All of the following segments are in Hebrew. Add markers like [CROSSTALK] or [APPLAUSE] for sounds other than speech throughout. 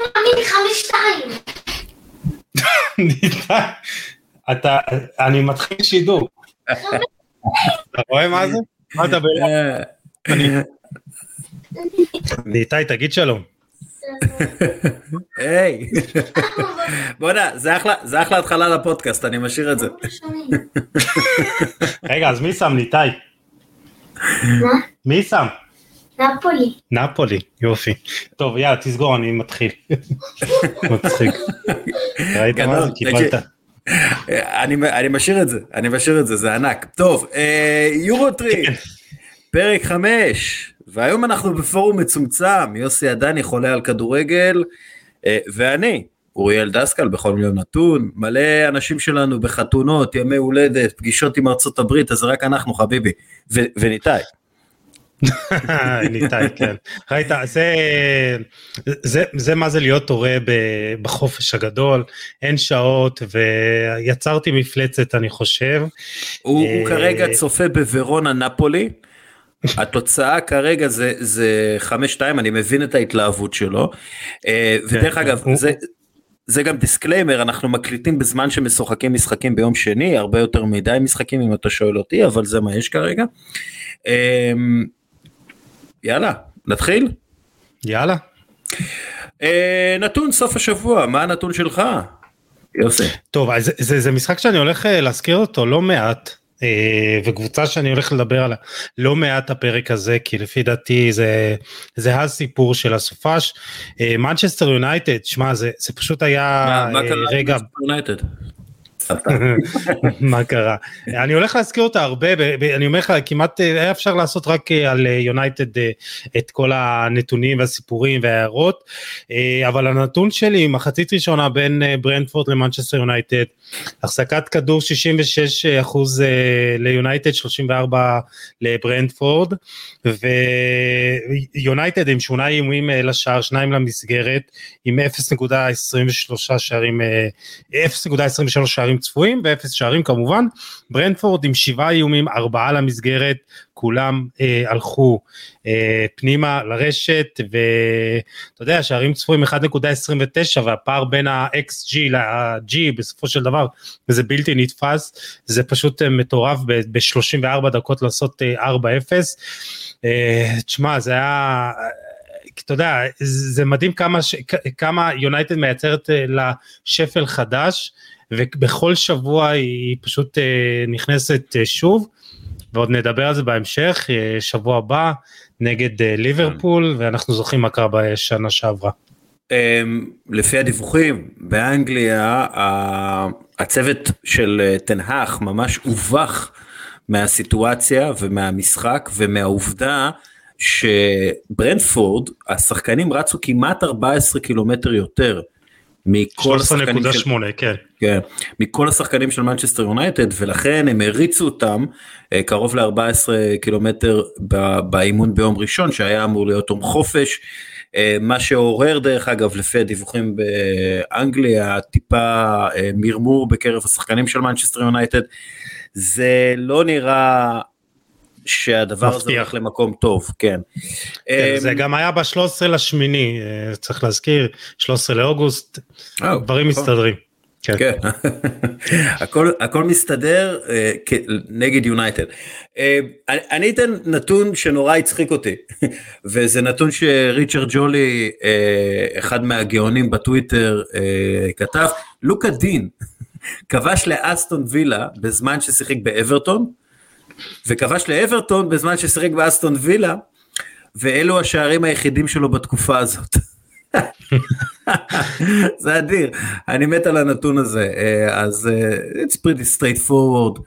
מאמין חמש שתיים. ניתן, אתה, אני מתחיל שידור. אתה רואה מה זה? מה אתה בלחץ? ניתאי, תגיד שלום. היי. [LAUGHS] בוא'נה, זה אחלה, התחלה לפודקאסט, אני משאיר את זה. רגע, אז מי שם ניתאי? מה? מי שם? נפולי. נפולי, יופי. טוב, יאללה, תסגור, אני מתחיל. [LAUGHS] מצחיק. ראית מה זה? קיבלת. אני, אני משאיר את זה, אני משאיר את זה, זה ענק. טוב, אה, יורוטריפ, פרק חמש, והיום אנחנו בפורום מצומצם, יוסי עדני חולה על כדורגל, אה, ואני, אוריאל דסקל בכל מיליון נתון, מלא אנשים שלנו בחתונות, ימי הולדת, פגישות עם ארצות הברית, אז זה רק אנחנו חביבי, ו- וניתאי. ניתאי, כן. ראית, זה, זה, זה מה זה להיות הורה בחופש הגדול, אין שעות, ויצרתי מפלצת, אני חושב. הוא, אה, הוא כרגע צופה בוורונה נפולי. התוצאה כרגע זה זה 5-2 אני מבין את ההתלהבות שלו אה, ודרך כן, אגב זה זה גם disclaimer אנחנו מקליטים בזמן שמשוחקים משחקים ביום שני הרבה יותר מדי משחקים אם אתה שואל אותי אבל זה מה יש כרגע. אה, יאללה נתחיל יאללה. אה, נתון סוף השבוע מה הנתון שלך יוסי. טוב, אז זה, זה, זה משחק שאני הולך אה, להזכיר אותו לא מעט, אה, וקבוצה שאני הולך לדבר עליה לא מעט הפרק הזה, כי לפי דעתי זה, זה הסיפור של הסופש. מנצ'סטר יונייטד, שמע, זה, זה פשוט היה מה- מה אה, קרה? רגע, יונייטד. [LAUGHS] מה קרה? אני הולך להזכיר אותה הרבה, אני אומר לך, כמעט אה, היה אפשר לעשות רק אה, על יונייטד את כל הנתונים והסיפורים וההערות, אה, אבל הנתון שלי, מחצית ראשונה בין אה, ברנטפורד למנצ'סטר יונייטד, החזקת כדור 66 אחוז אה, ליונייטד, 34 לברנטפורד, ויונייטד עם שמונה איומים אה, לשער, שניים למסגרת, עם 0.23 שערים, אה, 0.23 שערים צפויים ואפס שערים כמובן, ברנדפורד עם שבעה איומים, ארבעה למסגרת, כולם אה, הלכו אה, פנימה לרשת, ואתה יודע, שערים צפויים 1.29 והפער בין ה-XG ל-G בסופו של דבר, וזה בלתי נתפס, זה פשוט אה, מטורף ב-34 דקות לעשות אה, 4-0. אה, תשמע, זה היה... אתה יודע, זה מדהים כמה, ש- כ- כמה יונייטד מייצרת אה, לה שפל חדש, ובכל שבוע היא פשוט אה, נכנסת אה, שוב, ועוד נדבר על זה בהמשך, שבוע הבא נגד ליברפול, ואנחנו זוכרים מה קרה בשנה שעברה. אמ, לפי הדיווחים באנגליה הצוות של תנהך ממש הובך מהסיטואציה ומהמשחק ומהעובדה שברנטפורד השחקנים רצו כמעט 14 קילומטר יותר מכל השחקנים של, 13.8, כן. כן, מכל השחקנים של מנצ'סטר יונייטד ולכן הם הריצו אותם אה, קרוב ל-14 קילומטר ב- באימון ביום ראשון שהיה אמור להיות יום חופש. אה, מה שעורר דרך אגב לפי הדיווחים באנגליה טיפה אה, מרמור בקרב השחקנים של מנצ'סטר יונייטד. זה לא נראה שהדבר הזה. הולך למקום טוב, כן. כן, אה, זה גם היה ב-13 לשמיני, אה, צריך להזכיר, 13 לאוגוסט, אה, דברים נכון. מסתדרים. כן. כן, [LAUGHS] הכל, הכל מסתדר כ- נגד יונייטד. אה, אני, אני אתן נתון שנורא הצחיק אותי, [LAUGHS] וזה נתון שריצ'רד ג'ולי, אה, אחד מהגאונים בטוויטר, אה, כתב, לוקה דין [LAUGHS] כבש לאסטון וילה בזמן ששיחק באברטון, וכבש לאברטון בזמן ששיחק באסטון וילה, ואלו השערים היחידים שלו בתקופה הזאת. [LAUGHS] זה אדיר, אני מת על הנתון הזה, אה, אז אה, it's pretty straight forward.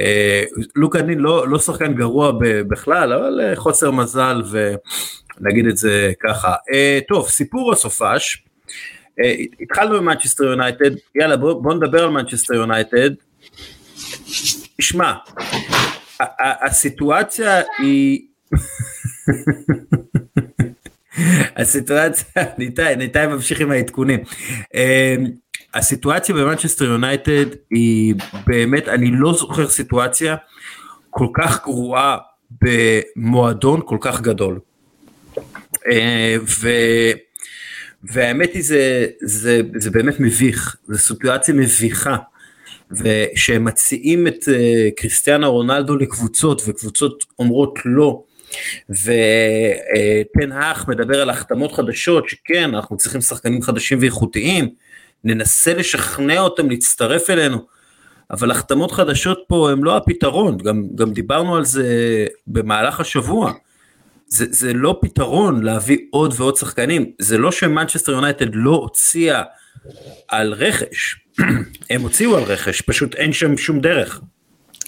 אה, לוקה דין לא, לא שחקן גרוע בכלל, אבל חוסר מזל ונגיד את זה ככה. טוב, סיפור הסופש, התחלנו עם מנצ'סטר יונייטד, יאללה בוא, בוא נדבר על מנצ'סטר יונייטד. שמע, הסיטואציה היא... הסיטואציה, ניתאי, ניתאי ממשיך עם העדכונים. אמ, הסיטואציה במנצ'סטר יונייטד היא באמת, אני לא זוכר סיטואציה כל כך גרועה במועדון כל כך גדול. אה, ו... והאמת היא זה, זה, זה באמת מביך, זו סיטואציה מביכה. ושהם מציעים את uh, קריסטיאנו רונלדו לקבוצות וקבוצות אומרות לא. האח מדבר על החתמות חדשות שכן אנחנו צריכים שחקנים חדשים ואיכותיים ננסה לשכנע אותם להצטרף אלינו אבל החתמות חדשות פה הם לא הפתרון. גם, גם דיברנו על זה במהלך השבוע. זה, זה לא פתרון להביא עוד ועוד שחקנים. זה לא שמנצ'סטר יונייטד לא הוציאה על רכש [CLEARS THROAT] הם הוציאו על רכש פשוט אין שם שום דרך.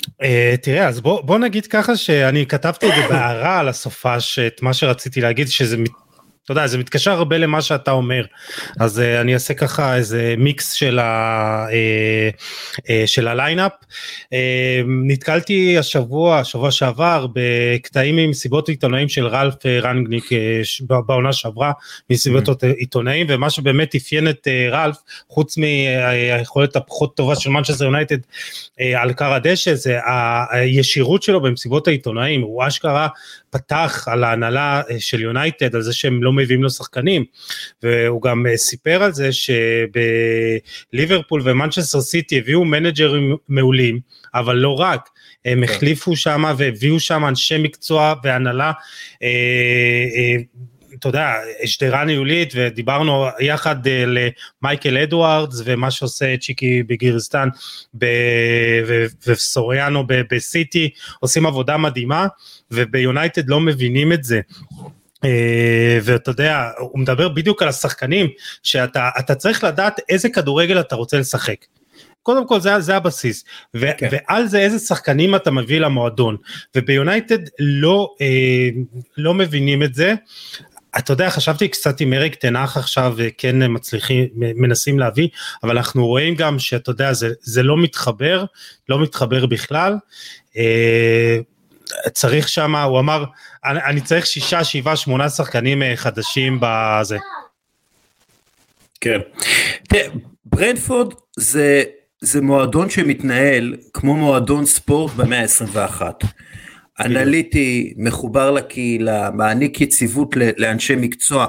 Uh, תראה אז בוא בוא נגיד ככה שאני כתבתי את זה בהערה על הסופש את מה שרציתי להגיד שזה אתה יודע זה מתקשר הרבה למה שאתה אומר אז uh, אני אעשה ככה איזה מיקס של, ה, uh, uh, של ה line-up uh, נתקלתי השבוע השבוע שעבר בקטעים ממסיבות עיתונאים של רלף רנגניק uh, בעונה שעברה מסיבות mm-hmm. עיתונאים ומה שבאמת אפיין את uh, רלף חוץ מהיכולת הפחות טובה של מנצ'סטר יונייטד uh, על כר הדשא זה הישירות שלו במסיבות העיתונאים הוא אשכרה פתח על ההנהלה אה, של יונייטד, על זה שהם לא מביאים לו שחקנים, והוא גם אה, סיפר על זה שבליברפול ומנצ'סטר סיטי הביאו מנג'רים מעולים, אבל לא רק, הם כן. החליפו שם והביאו שם אנשי מקצוע והנהלה. אה, אה, אתה יודע, שדרה ניהולית ודיברנו יחד על מייקל אדוארדס ומה שעושה צ'יקי בגיריסטיין וסוריאנו בסיטי עושים עבודה מדהימה וביונייטד לא מבינים את זה. אה, ואתה יודע, הוא מדבר בדיוק על השחקנים, שאתה צריך לדעת איזה כדורגל אתה רוצה לשחק. קודם כל זה, זה הבסיס ו, כן. ועל זה איזה שחקנים אתה מביא למועדון וביונייטד לא אה, לא מבינים את זה אתה יודע חשבתי קצת עם אריק תנח עכשיו כן מצליחים מנסים להביא אבל אנחנו רואים גם שאתה יודע זה, זה לא מתחבר לא מתחבר בכלל אה, צריך שם, הוא אמר, אני, אני צריך שישה, שבעה, שמונה שחקנים אה, חדשים בזה. כן. ברנפורד זה, זה מועדון שמתנהל כמו מועדון ספורט במאה ה-21. אנליטי, מחובר לקהילה, מעניק יציבות לאנשי מקצוע,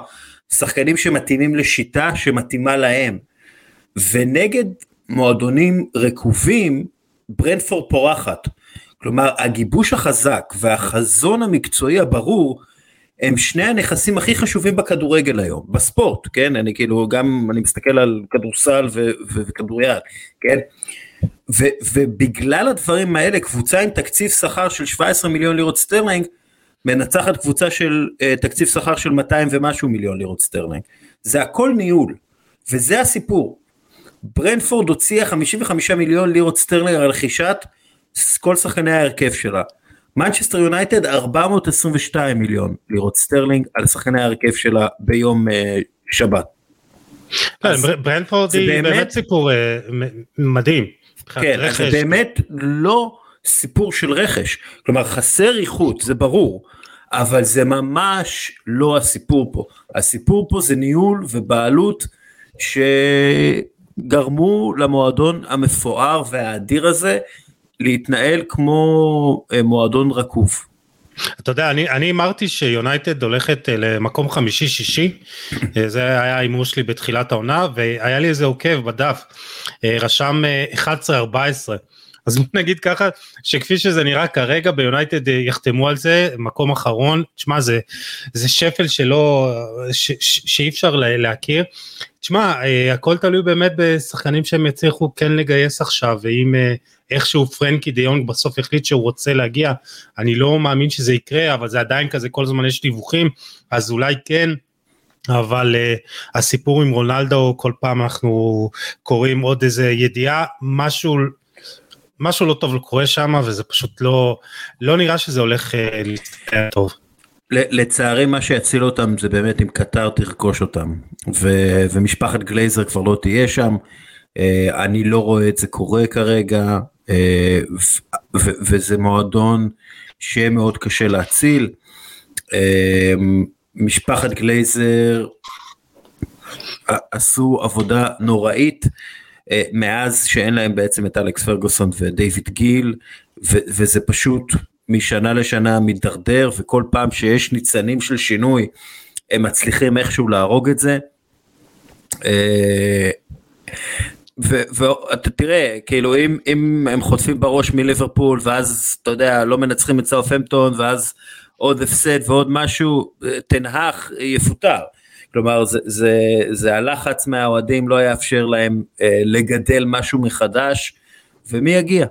שחקנים שמתאימים לשיטה שמתאימה להם. ונגד מועדונים רקובים, ברנפורד פורחת. כלומר הגיבוש החזק והחזון המקצועי הברור הם שני הנכסים הכי חשובים בכדורגל היום, בספורט, כן? אני כאילו גם, אני מסתכל על כדורסל וכדוריד, כן? ו- ובגלל הדברים האלה, קבוצה עם תקציב שכר של 17 מיליון לירות סטרלינג, מנצחת קבוצה של uh, תקציב שכר של 200 ומשהו מיליון לירות סטרלינג. זה הכל ניהול, וזה הסיפור. ברנפורד הוציאה 55 מיליון לירות סטרלינג על רכישת כל שחקני ההרכב שלה. מנצ'סטר יונייטד 422 מיליון לירות סטרלינג על שחקני ההרכב שלה ביום uh, שבת. כן, ברנפורד היא באמת, סיפור uh, מדהים. כן, רכש. זה באמת לא סיפור של רכש, כלומר חסר איכות זה ברור, אבל זה ממש לא הסיפור פה, הסיפור פה זה ניהול ובעלות שגרמו למועדון המפואר והאדיר הזה להתנהל כמו אה, מועדון רקוב. אתה יודע, אני, אני אמרתי שיונייטד הולכת אה, למקום חמישי שישי, אה, זה היה ההימור שלי בתחילת העונה, והיה לי איזה עוקב בדף, רשם 11-14. אז בוא נגיד ככה שכפי שזה נראה כרגע ביונייטד יחתמו על זה מקום אחרון. תשמע זה זה שפל שלא ש, ש, שאי אפשר להכיר תשמע הכל תלוי באמת בשחקנים שהם יצליחו כן לגייס עכשיו ואם איכשהו פרנקי דה יונג בסוף החליט שהוא רוצה להגיע, אני לא מאמין שזה יקרה, אבל זה עדיין כזה, כל הזמן יש דיווחים, אז אולי כן. אבל uh, הסיפור עם רונלדו כל פעם אנחנו קוראים עוד איזה ידיעה משהו משהו לא טוב קורה שם וזה פשוט לא לא נראה שזה הולך uh, להסתכל טוב. לצערי מה שיציל אותם זה באמת אם קטר תרכוש אותם ו- ומשפחת גלייזר כבר לא תהיה שם. Uh, אני לא רואה את זה קורה כרגע אה, וזה מועדון שיהיה מאוד קשה להציל. אה, משפחת גלייזר עשו עבודה נוראית אה, מאז שאין להם בעצם את אלכס פרגוסון ודייוויד גיל וזה פשוט משנה לשנה מידרדר וכל פעם שיש ניצנים של שינוי הם מצליחים איכשהו להרוג את זה. אה, ואתה תראה, כאילו אם, אם הם חוטפים בראש מליברפול ואז אתה יודע לא מנצחים את סאופהמפטון ואז עוד הפסד ועוד משהו, תנהך יפוטר. כלומר זה, זה, זה הלחץ מהאוהדים לא יאפשר להם אה, לגדל משהו מחדש ומי יגיע?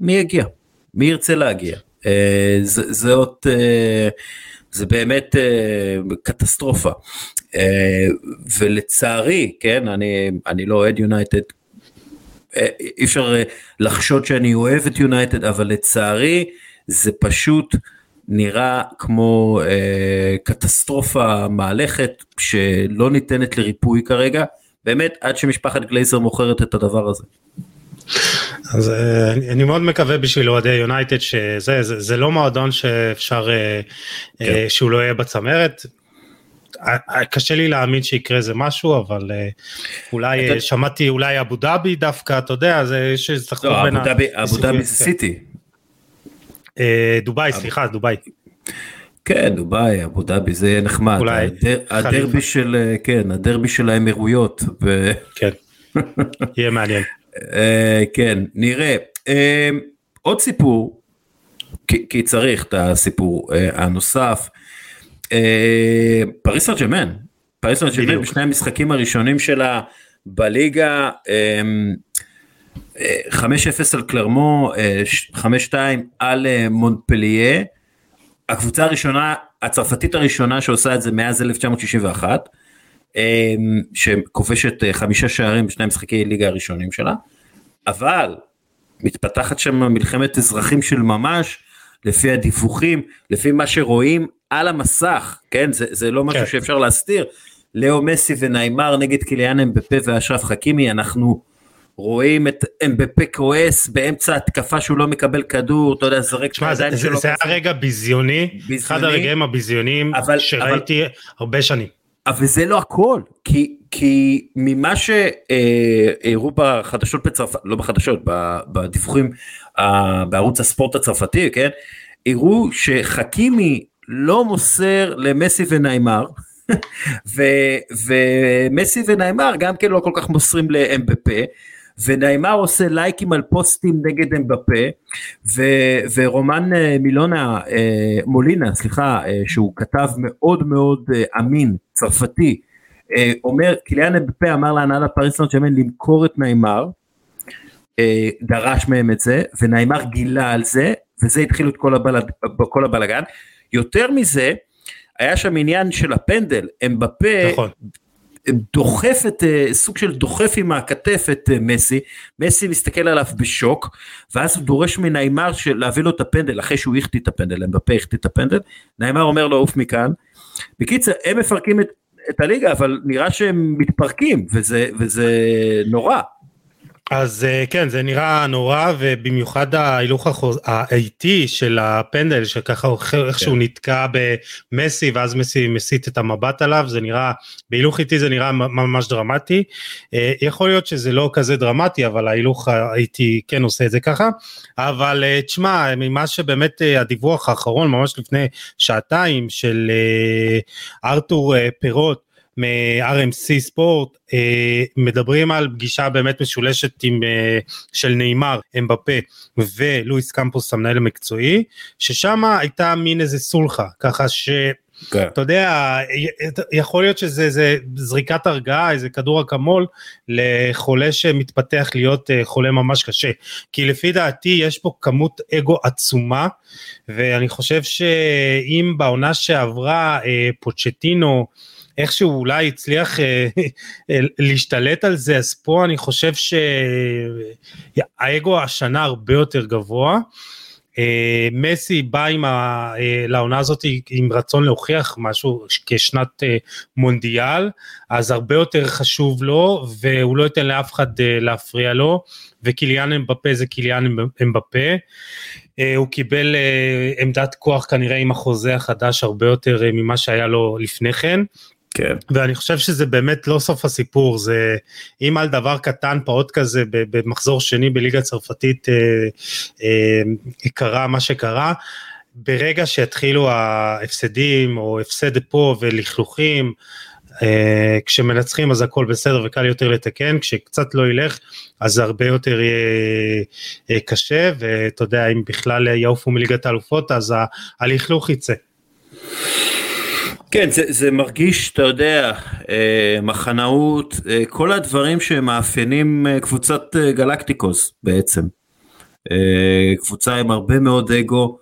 מי יגיע? מי ירצה להגיע? אה, זה, זה עוד, אה, זה באמת אה, קטסטרופה. ולצערי, כן, אני, אני לא אוהד יונייטד, אי אפשר לחשוד שאני אוהב את יונייטד, אבל לצערי זה פשוט נראה כמו קטסטרופה מהלכת שלא ניתנת לריפוי כרגע, באמת עד שמשפחת גלייזר מוכרת את הדבר הזה. אז אני, אני מאוד מקווה בשביל אוהדי יונייטד שזה זה, זה לא מועדון שאפשר כן. שהוא לא יהיה בצמרת קשה לי להאמין שיקרה איזה משהו אבל אה, אולי אתה... שמעתי אולי אבו דאבי דווקא אתה יודע זה יש איזה סחרור לא, בין אבו דאבי זה סיטי. אה, דובאי סליחה דובאי. כן דובאי אבו דאבי זה נחמד אולי הדר, הדרבי של אה, כן הדרבי של האמירויות. ו... כן. יהיה מעניין. כן נראה. עוד סיפור כי צריך את הסיפור הנוסף. אה, פריס סן ג'מן, פריס סן ג'מן בשני המשחקים הראשונים שלה בליגה, 5-0 אה, על קלרמו, 5-2 אה, על מונפליה, הקבוצה הראשונה, הצרפתית הראשונה שעושה את זה מאז 1961, שכובשת חמישה שערים בשני המשחקי ליגה הראשונים שלה, אבל מתפתחת שם מלחמת אזרחים של ממש, לפי הדיווחים, לפי מה שרואים על המסך, כן, זה, זה לא משהו כן. שאפשר להסתיר. לאו מסי וניימר נגד קיליאן אמבפה ואשרף חכימי, אנחנו רואים את אמבפה כועס באמצע התקפה שהוא לא מקבל כדור, אתה יודע, זרק את הידיים שלו. זה היה רגע ביזיוני, ביזיוני, אחד הרגעים הביזיוניים אבל, שראיתי אבל, הרבה שנים. אבל זה לא הכל, כי, כי ממה שהראו בחדשות בצרפת, לא בחדשות, בדיווחים בערוץ הספורט הצרפתי, כן, הראו שחכימי לא מוסר למסי וניימר, [LAUGHS] ומסי וניימר גם כן לא כל כך מוסרים לאמבפה, וניימר עושה לייקים על פוסטים נגד אמבפה, ו- ורומן אה, מילונה, אה, מולינה, סליחה, אה, שהוא כתב מאוד מאוד אמין, צרפתי, אומר, קיליאן אמבפה אמר להנהלה פריס סן למכור את ניימר, דרש מהם את זה, וניימר גילה על זה, וזה התחיל את כל, הבלגן, כל הבלגן. יותר מזה, היה שם עניין של הפנדל, אמבפה נכון. דוחף את, סוג של דוחף עם הכתף את מסי, מסי מסתכל עליו בשוק, ואז הוא דורש מניימר להביא לו את הפנדל, אחרי שהוא החטיא את הפנדל, אמבפה החטיא את הפנדל, ניימר אומר לו עוף מכאן. בקיצר, הם מפרקים את, את הליגה, אבל נראה שהם מתפרקים, וזה, וזה נורא. אז אה, כן זה נראה נורא ובמיוחד ההילוך האיטי של הפנדל שככה איכשהו כן. נתקע במסי ואז מסי מסיט את המבט עליו זה נראה בהילוך איטי זה נראה ממש דרמטי אה, יכול להיות שזה לא כזה דרמטי אבל ההילוך האיטי כן עושה את זה ככה אבל אה, תשמע ממה שבאמת הדיווח האחרון ממש לפני שעתיים של ארתור פירוט מ-RMC ספורט אה, מדברים על פגישה באמת משולשת עם אה, של נאמר אמבפה ולואיס קמפוס המנהל המקצועי ששם הייתה מין איזה סולחה ככה ש... כן. אתה יודע, יכול להיות שזה זריקת הרגעה, איזה כדור אקמול לחולה שמתפתח להיות אה, חולה ממש קשה. כי לפי דעתי יש פה כמות אגו עצומה, ואני חושב שאם בעונה שעברה פוצ'טינו איכשהו אולי הצליח אה, אה, להשתלט על זה, אז פה אני חושב שהאגו השנה הרבה יותר גבוה. אה, מסי בא עם ה, לעונה הזאת עם רצון להוכיח משהו כשנת מונדיאל, אז הרבה יותר חשוב לו, והוא לא ייתן לאף אחד להפריע לו, וקיליאן אמבפה זה קיליאן אמבפה. הוא קיבל עמדת כוח כנראה עם החוזה החדש הרבה יותר ממה שהיה לו לפני כן. כן. ואני חושב שזה באמת לא סוף הסיפור, זה אם על דבר קטן פעוט כזה במחזור שני בליגה הצרפתית אה, אה, קרה מה שקרה, ברגע שיתחילו ההפסדים או הפסד פה ולכלוכים, אה, כשמנצחים אז הכל בסדר וקל יותר לתקן, כשקצת לא ילך אז הרבה יותר יהיה אה, קשה, ואתה יודע אם בכלל יעופו מליגת האלופות אז הלכלוך יצא. כן, זה, זה מרגיש, אתה יודע, אה, מחנאות, אה, כל הדברים שמאפיינים אה, קבוצת גלקטיקוס בעצם. קבוצה עם הרבה מאוד אגו,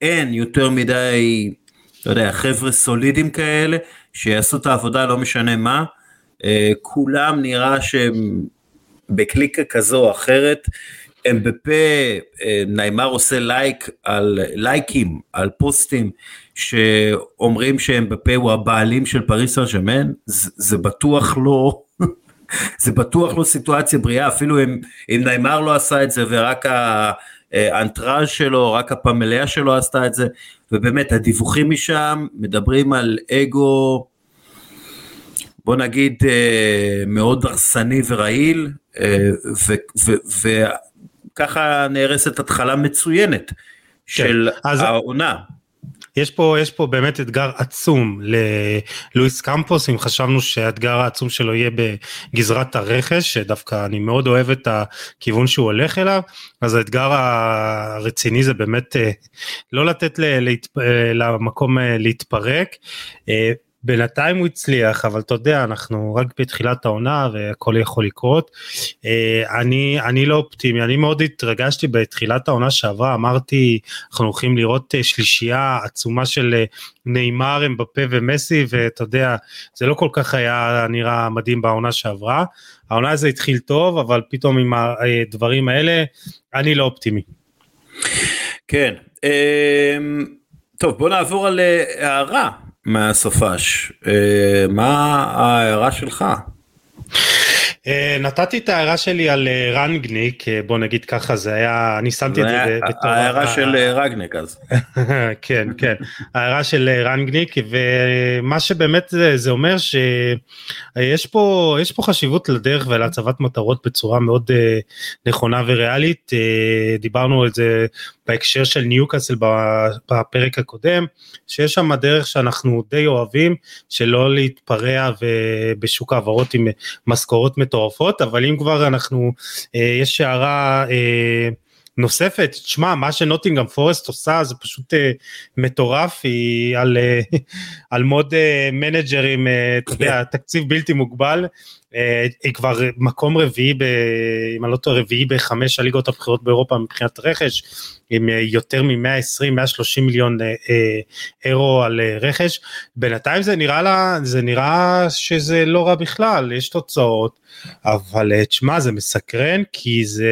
אין יותר מדי, אתה יודע, חבר'ה סולידים כאלה, שיעשו את העבודה לא משנה מה. כולם נראה שהם בקליקה כזו או אחרת, אמבפה, ניימר עושה לייק על לייקים על פוסטים שאומרים שאמבפה הוא הבעלים של פריס סן ג'מאן, זה, זה בטוח לא, [LAUGHS] זה בטוח לא סיטואציה בריאה, אפילו אם, אם ניימר לא עשה את זה ורק ה entourage שלו, רק הפמליה שלו עשתה את זה, ובאמת הדיווחים משם מדברים על אגו, בוא נגיד אה, מאוד הרסני ורעיל, אה, וככה נהרסת התחלה מצוינת כן. של אז... העונה. יש פה, יש פה באמת אתגר עצום ללואיס קמפוס, אם חשבנו שהאתגר העצום שלו יהיה בגזרת הרכש, שדווקא אני מאוד אוהב את הכיוון שהוא הולך אליו, אז האתגר הרציני זה באמת אה, לא לתת אה, למקום אה, להתפרק. בינתיים הוא הצליח אבל אתה יודע אנחנו רק בתחילת העונה והכל יכול לקרות. אה, אני אני לא אופטימי אני מאוד התרגשתי בתחילת העונה שעברה אמרתי אנחנו הולכים לראות אה, שלישייה עצומה של אה, נאמר אמבפה ומסי ואתה יודע זה לא כל כך היה נראה מדהים בעונה שעברה העונה הזו התחיל טוב אבל פתאום עם הדברים האלה אני לא אופטימי. כן. אמ, טוב בוא נעבור על הערה מהסופש. אה, מה ההערה שלך? אה, נתתי את ההערה שלי על אה, רנגניק, בוא נגיד ככה, זה היה, אני שמתי את זה בתור... ההערה של רגניק אז. [LAUGHS] כן, כן, ההערה של רנגניק, ומה שבאמת זה, אומר שיש פה, יש פה חשיבות לדרך ולהצבת מטרות בצורה מאוד נכונה וריאלית, דיברנו על זה בהקשר של ניוקאסל בפרק הקודם, שיש שם דרך שאנחנו די אוהבים, שלא להתפרע בשוק העברות עם משכורות מטורפות, אבל אם כבר אנחנו, אה, יש הערה אה, נוספת, תשמע, מה שנוטינגאם פורסט עושה זה פשוט אה, מטורף, היא על, אה, [LAUGHS] על מוד אה, מנג'רים, אה, אתה יודע, כן. תקציב בלתי מוגבל, אה, היא כבר מקום רביעי, ב, אם אני לא טועה, רביעי בחמש הליגות הבכירות באירופה מבחינת רכש, עם אה, יותר מ-120-130 מיליון אה, אירו על רכש. בינתיים זה נראה, לה, זה נראה שזה לא רע בכלל, יש תוצאות, אבל תשמע, זה מסקרן, כי זה...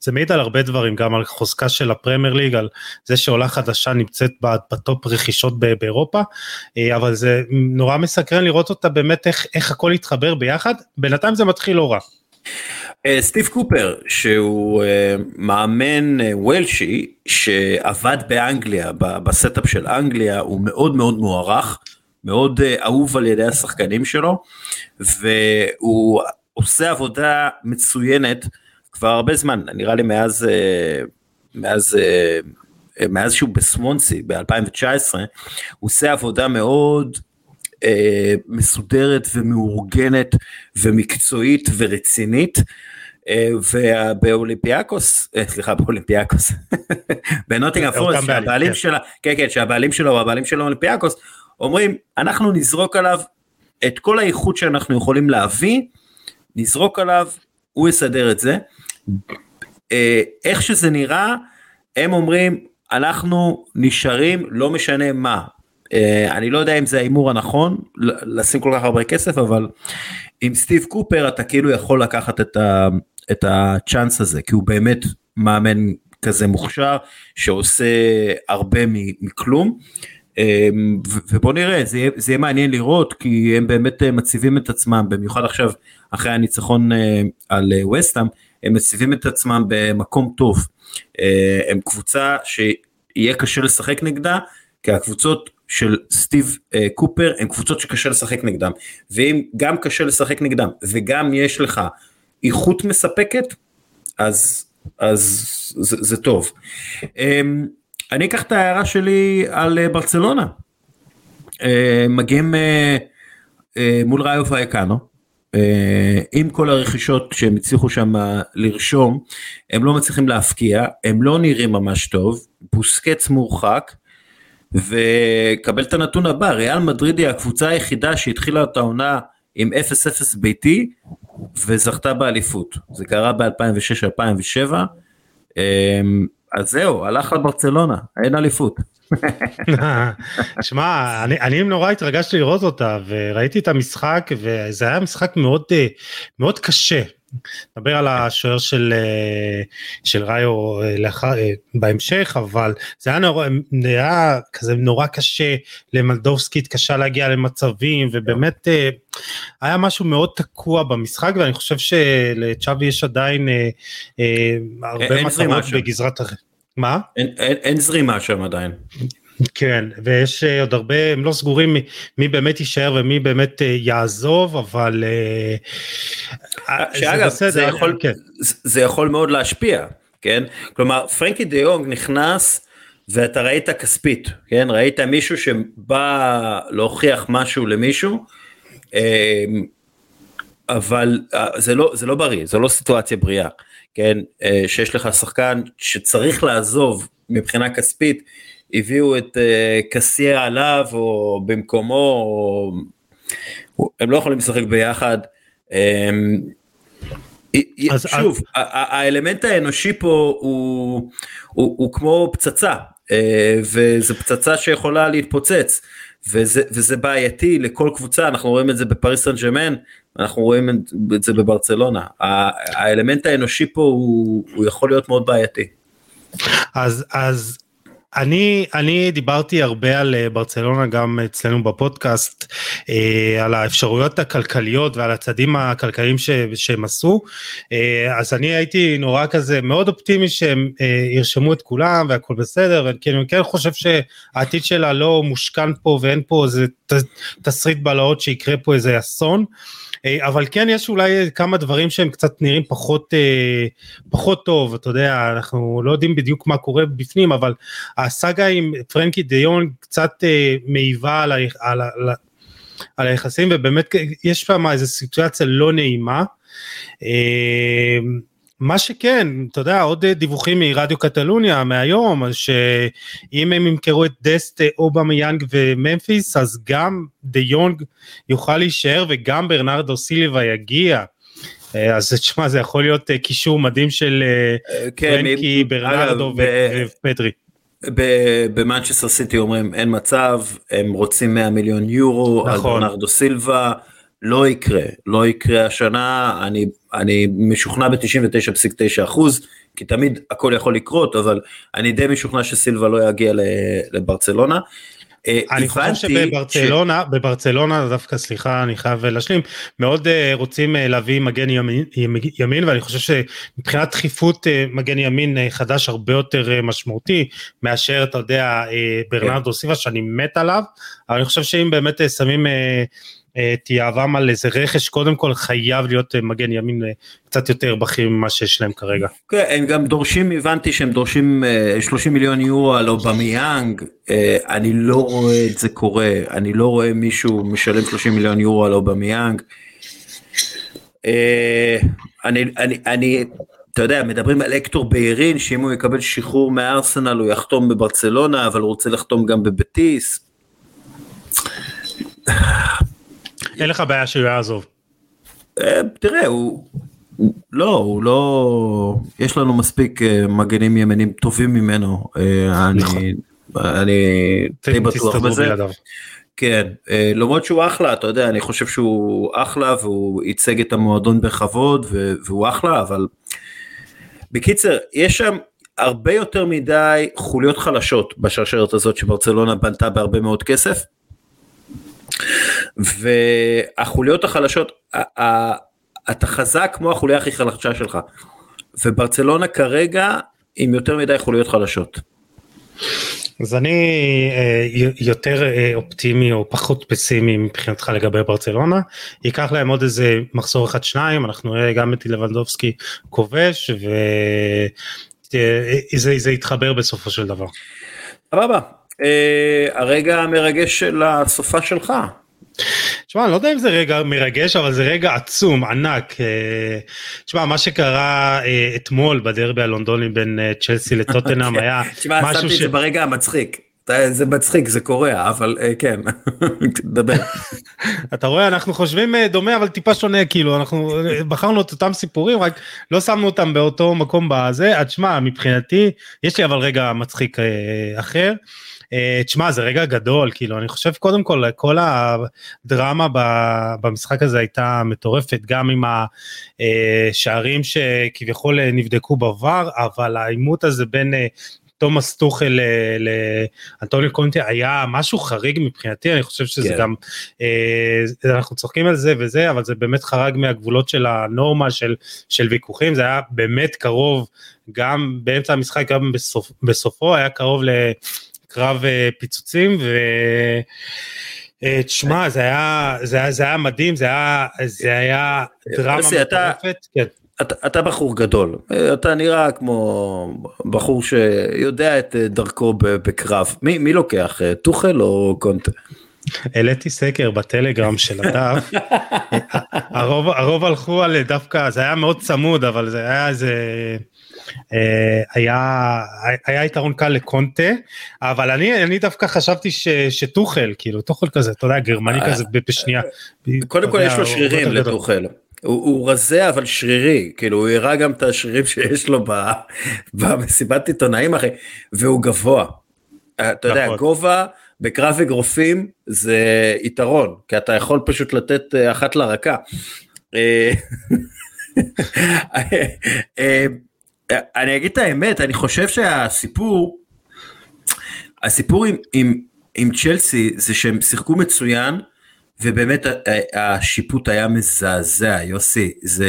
זה מעיד על הרבה דברים, גם על חוזקה של הפרמייר ליג, על זה שעולה חדשה נמצאת ב top רכישות באירופה, אה, אבל זה נורא מסקרן לראות אותה באמת איך, איך הכל יתחבר ביחד, בינתיים זה מתחיל לא רע. אה, סטיב קופר שהוא אה, מאמן וולשי שעבד באנגליה ב staff של אנגליה הוא מאוד מאוד מוערך מאוד אהוב על ידי השחקנים שלו והוא עושה עבודה מצוינת כבר הרבה זמן, נראה לי מאז, אה, מאז, אה, מאז שהוא בסוונסי ב-2019, הוא עושה עבודה מאוד אה, מסודרת ומאורגנת ומקצועית ורצינית. ובאולימפיאקוס, סליחה באולימפיאקוס, [LAUGHS] בנוטינגהאם פורסט, שהבעלים כן. שלה, כן כן, שהבעלים שלו, הבעלים של האולימפיאקוס, אומרים אנחנו נזרוק עליו את כל האיכות שאנחנו יכולים להביא, נזרוק עליו, הוא יסדר את זה, אה, איך שזה נראה, הם אומרים, אנחנו נשארים, לא משנה מה. אה, אני לא יודע אם זה ההימור הנכון, לשים כל כך הרבה כסף, אבל עם סטיב קופר אתה כאילו יכול לקחת את, ה, את הצ'אנס הזה, כי הוא באמת מאמן כזה מוכשר, שעושה הרבה מכלום. אה, ובוא נראה, זה יהיה, זה יהיה מעניין לראות, כי הם באמת מציבים את עצמם, במיוחד עכשיו, אחרי הניצחון על וסטאם, הם מציבים את עצמם במקום טוב. אה, הם קבוצה שיהיה קשה לשחק נגדה, כי הקבוצות של סטיב אה, קופר הם קבוצות שקשה לשחק נגדם. ואם גם קשה לשחק נגדם וגם יש לך איכות מספקת, אז, אז זה, זה טוב. אמ, אני אקח את ההערה שלי על אה, ברצלונה. מגיעים אה, מול ראיו ואייקנו, אה, עם כל הרכישות שהם הצליחו שם לרשום, הם לא מצליחים להפקיע, הם לא נראים ממש טוב, בוסקץ מורחק, וקבל את הנתון הבא, ריאל מדריד היא הקבוצה היחידה שהתחילה את העונה עם 0-0 ביתי וזכתה באליפות. זה קרה ב-2006-2007. אז זהו, הלך לברצלונה, אין אליפות. [LAUGHS] שמע, אני, אני נורא התרגשתי לראות אותה וראיתי את המשחק וזה היה משחק מאוד מאוד קשה. נדבר על השוער של של ראיו לאחר בהמשך אבל זה היה נורא, היה כזה נורא קשה למלדובסקי התקשה להגיע למצבים ובאמת היה משהו מאוד תקוע במשחק ואני חושב שלצ'אבי יש עדיין הרבה מטרות בגזרת מה? אין, אין, אין זרימה שם עדיין. כן ויש עוד הרבה הם לא סגורים מי, מי באמת יישאר ומי באמת יעזוב אבל שאגב זה, זה יכול כן. זה יכול מאוד להשפיע כן כלומר פרנקי דה יונג נכנס ואתה ראית כספית כן ראית מישהו שבא להוכיח משהו למישהו אבל זה לא זה לא בריא זה לא סיטואציה בריאה כן שיש לך שחקן שצריך לעזוב מבחינה כספית הביאו את uh, קסיה עליו או במקומו, או... הם לא יכולים לשחק ביחד. Um, אז שוב, אז... האלמנט האנושי פה הוא, הוא, הוא כמו פצצה, uh, וזו פצצה שיכולה להתפוצץ, וזה, וזה בעייתי לכל קבוצה, אנחנו רואים את זה בפריס סן ג'מן, אנחנו רואים את זה בברצלונה. האלמנט האנושי פה הוא, הוא יכול להיות מאוד בעייתי. אז, אז אני אני דיברתי הרבה על אה, ברצלונה גם אצלנו בפודקאסט אה, על האפשרויות הכלכליות ועל הצעדים הכלכליים ש, שהם עשו אה, אז אני הייתי נורא כזה מאוד אופטימי שהם ירשמו את כולם והכל בסדר כי אני כן חושב שהעתיד שלה לא מושכן פה ואין פה איזה תסריט בלהות שיקרה פה איזה אסון. אבל כן יש אולי כמה דברים שהם קצת נראים פחות אה, פחות טוב אתה יודע אנחנו לא יודעים בדיוק מה קורה בפנים אבל הסאגה עם פרנקי דיון קצת אה, מעיבה על, על, על, על היחסים ובאמת יש שם איזה סיטואציה לא נעימה. מה שכן, אתה יודע, עוד דיווחים מרדיו קטלוניה מהיום, שאם הם ימכרו את דסט, אובמיאנג וממפיס, אז גם דה יונג יוכל להישאר וגם ברנרדו סילבה יגיע. אז תשמע, זה יכול להיות קישור מדהים של כן, פרנקי, ברנרדו ופדרי. במנצ'סטר סיטי אומרים אין מצב, הם רוצים 100 מיליון יורו נכון. על ברנרדו סילבה. לא יקרה, לא יקרה השנה, אני, אני משוכנע ב-99.9 אחוז, כי תמיד הכל יכול לקרות, אבל אני די משוכנע שסילבה לא יגיע לברצלונה. אה, אני חושב שבברצלונה, ש... בברצלונה דווקא סליחה אני חייב להשלים, מאוד uh, רוצים uh, להביא מגן ימין, ימין ואני חושב שמבחינת דחיפות uh, מגן ימין uh, חדש הרבה יותר uh, משמעותי מאשר אתה יודע אה, ברנרדו סילבה שאני מת עליו, אבל אני חושב שאם באמת אה, שמים אה, את יהבם על איזה רכש קודם כל חייב להיות אה, מגן ימין אה, קצת יותר בכיר ממה שיש להם כרגע. כן, הם גם דורשים הבנתי שהם דורשים 30 אה, מיליון יורו על אובמיאנג אני לא רואה את זה קורה אני לא רואה מישהו משלם 30 מיליון יורו על אובמיאנג. אני אני אני אתה יודע מדברים על אקטור ביירין שאם הוא יקבל שחרור מארסנל הוא יחתום בברצלונה אבל הוא רוצה לחתום גם בבטיס. אין לך בעיה שהוא יעזוב. אה, תראה הוא לא הוא לא יש לנו מספיק אה, מגנים ימנים טובים ממנו אה, אני נכון. אני די בטוח בזה. כן למרות שהוא אחלה אתה יודע אני חושב שהוא אחלה והוא ייצג את המועדון בכבוד והוא אחלה אבל בקיצר יש שם הרבה יותר מדי חוליות חלשות בשרשרת הזאת שברצלונה בנתה בהרבה מאוד כסף. והחוליות החלשות, אתה חזק כמו החוליה הכי חלשה שלך. וברצלונה כרגע עם יותר מדי חוליות חלשות. אז אני אה, יותר אה, אופטימי או פחות פסימי מבחינתך לגבי ברצלונה, ייקח להם עוד איזה מחזור אחד שניים, אנחנו נראה גם את לבנדובסקי כובש וזה יתחבר בסופו של דבר. סבבה, אה, הרגע המרגש של הסופה שלך, תשמע, אני לא יודע אם זה רגע מרגש, אבל זה רגע עצום, ענק. אה, תשמע, מה שקרה אה, אתמול בדרבי הלונדוני בין אה, צ'לסי לטוטנאם [LAUGHS] כן. היה תשמע, משהו שמתי את ש... זה ברגע המצחיק. זה מצחיק, זה קורה, אבל אה, כן, [LAUGHS] תדבר. [LAUGHS] אתה רואה, אנחנו חושבים אה, דומה, אבל טיפה שונה, כאילו, אנחנו אה, בחרנו את אותם סיפורים, רק לא שמנו אותם באותו מקום בזה. אז תשמע, מבחינתי, יש לי אבל רגע מצחיק אה, אחר. אה, תשמע, זה רגע גדול, כאילו, אני חושב קודם כל, כל הדרמה במשחק הזה הייתה מטורפת, גם עם השערים שכביכול אה, נבדקו בVAR, אבל העימות הזה בין אה, תומאס טוחל ל- לאנטוניו קונטי היה משהו חריג מבחינתי, אני חושב שזה כן. גם, אה, אנחנו צוחקים על זה וזה, אבל זה באמת חרג מהגבולות של הנורמה של, של ויכוחים, זה היה באמת קרוב, גם באמצע המשחק, גם בסוף, בסופו, היה קרוב לקרב אה, פיצוצים, ו... אה, תשמע, זה היה, זה, היה, זה היה מדהים, זה היה, זה היה דרמה מטורפת. כן. אתה, אתה בחור גדול, אתה נראה כמו בחור שיודע את אה, דרכו בקרב. מי, מי לוקח, אה, טוחל או קונטה? העליתי סקר בטלגרם של הדף, [LAUGHS] הרוב, הרוב הלכו על דווקא, זה היה מאוד צמוד, אבל זה היה איזה, אה, היה, היה יתרון קל לקונטה, אבל אני, אני דווקא חשבתי ש, שטוחל, כאילו טוחל כזה, אתה יודע, גרמני כזה ב- בשנייה. קודם כל יש לו שרירים. לטוחל. הוא, הוא רזה אבל שרירי, כאילו הוא הראה גם את השרירים שיש לו ב- במסיבת עיתונאים אחי, והוא גבוה. אתה יודע, נכון. גובה בקרב אגרופים זה יתרון, כי אתה יכול פשוט לתת אה, אחת לרקה. [LAUGHS] אני אגיד את האמת, אני חושב שהסיפור, הסיפור עם, עם, עם צ'לסי זה שהם שיחקו מצוין, ובאמת השיפוט היה מזעזע, יוסי, זה,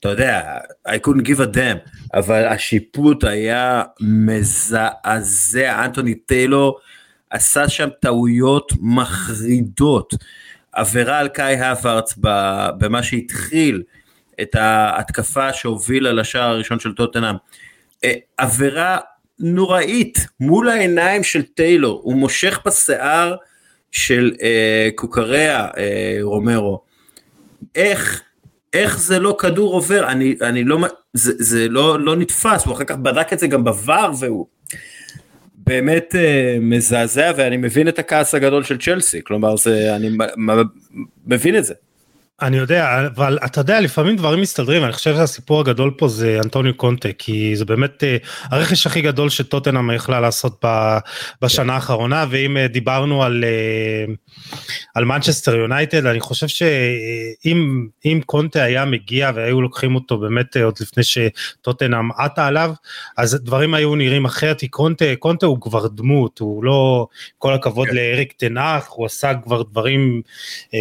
אתה יודע, I couldn't give a damn, אבל השיפוט היה מזעזע, אנטוני טיילור עשה שם טעויות מחרידות, עבירה על קאי הווארץ במה שהתחיל את ההתקפה שהובילה לשער הראשון של טוטנאם, אה, עבירה נוראית מול העיניים של טיילור, הוא מושך בשיער של אה, קוקריה אה, רומרו. איך, איך זה לא כדור עובר? אני, אני לא, זה, זה לא, לא נתפס, הוא אחר כך בדק את זה גם בVAR והוא באמת אה, מזעזע ואני מבין את הכעס הגדול של צ'לסי, כלומר זה, אני מבין את זה. אני יודע, אבל אתה יודע, לפעמים דברים מסתדרים, אני חושב שהסיפור הגדול פה זה אנטוניו קונטה, כי זה באמת אה, הרכש הכי גדול שטוטנאם יכלה לעשות בשנה האחרונה, ואם אה, דיברנו על, אה, על מנצ'סטר יונייטד, אני חושב שאם אם קונטה היה מגיע והיו לוקחים אותו באמת עוד לפני שטוטנאם עטה עליו, אז דברים היו נראים אחרת, כי קונטה, קונטה הוא כבר דמות, הוא לא, כל הכבוד כן. לאריק תנח, הוא עשה כבר דברים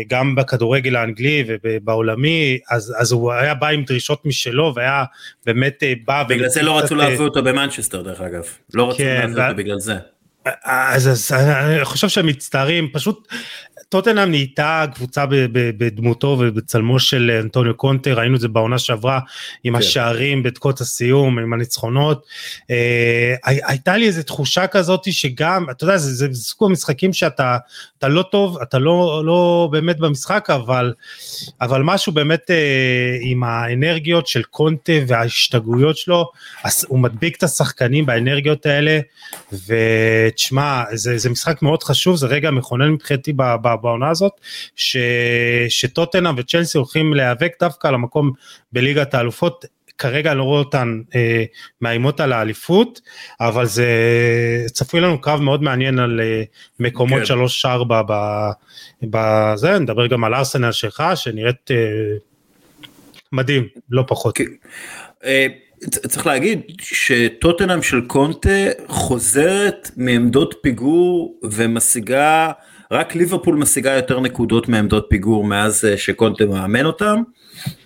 גם בכדורגל האנגלי ובעולמי, אז, אז הוא היה בא עם דרישות משלו והיה באמת אה, בא. בגלל זה לא רצו אה, להביא אותו במנצ'סטר דרך אגב, לא רצו כן, להביא אותו בגלל זה. אז, אז אני חושב שהם מצטערים, פשוט טוטנאם נהייתה קבוצה בדמותו ובצלמו של אנטוניו קונטה, ראינו את זה בעונה שעברה עם כן. השערים בדקות הסיום, עם הניצחונות. אה, הי- הייתה לי איזו תחושה כזאת שגם, אתה יודע, זה, זה, זה סוג המשחקים שאתה אתה לא טוב, אתה לא, לא באמת במשחק, אבל, אבל משהו באמת אה, עם האנרגיות של קונטה וההשתגעויות שלו, הוא מדביק את השחקנים באנרגיות האלה, ותשמע, זה, זה משחק מאוד חשוב, זה רגע מכונן מבחינתי בעונה הזאת, ש, שטוטנאם וצ'לסי הולכים להיאבק דווקא על המקום בליגת האלופות. כרגע אני לא רואה אותן אה, מאיימות על האליפות, אבל זה צפוי לנו קרב מאוד מעניין על אה, מקומות כן. 3-4 בזה, נדבר גם על ארסנל שלך, שנראית אה, מדהים, לא פחות. כן. צריך להגיד שטוטנאם של קונטה חוזרת מעמדות פיגור ומשיגה, רק ליברפול משיגה יותר נקודות מעמדות פיגור מאז אה, שקונטה מאמן אותם.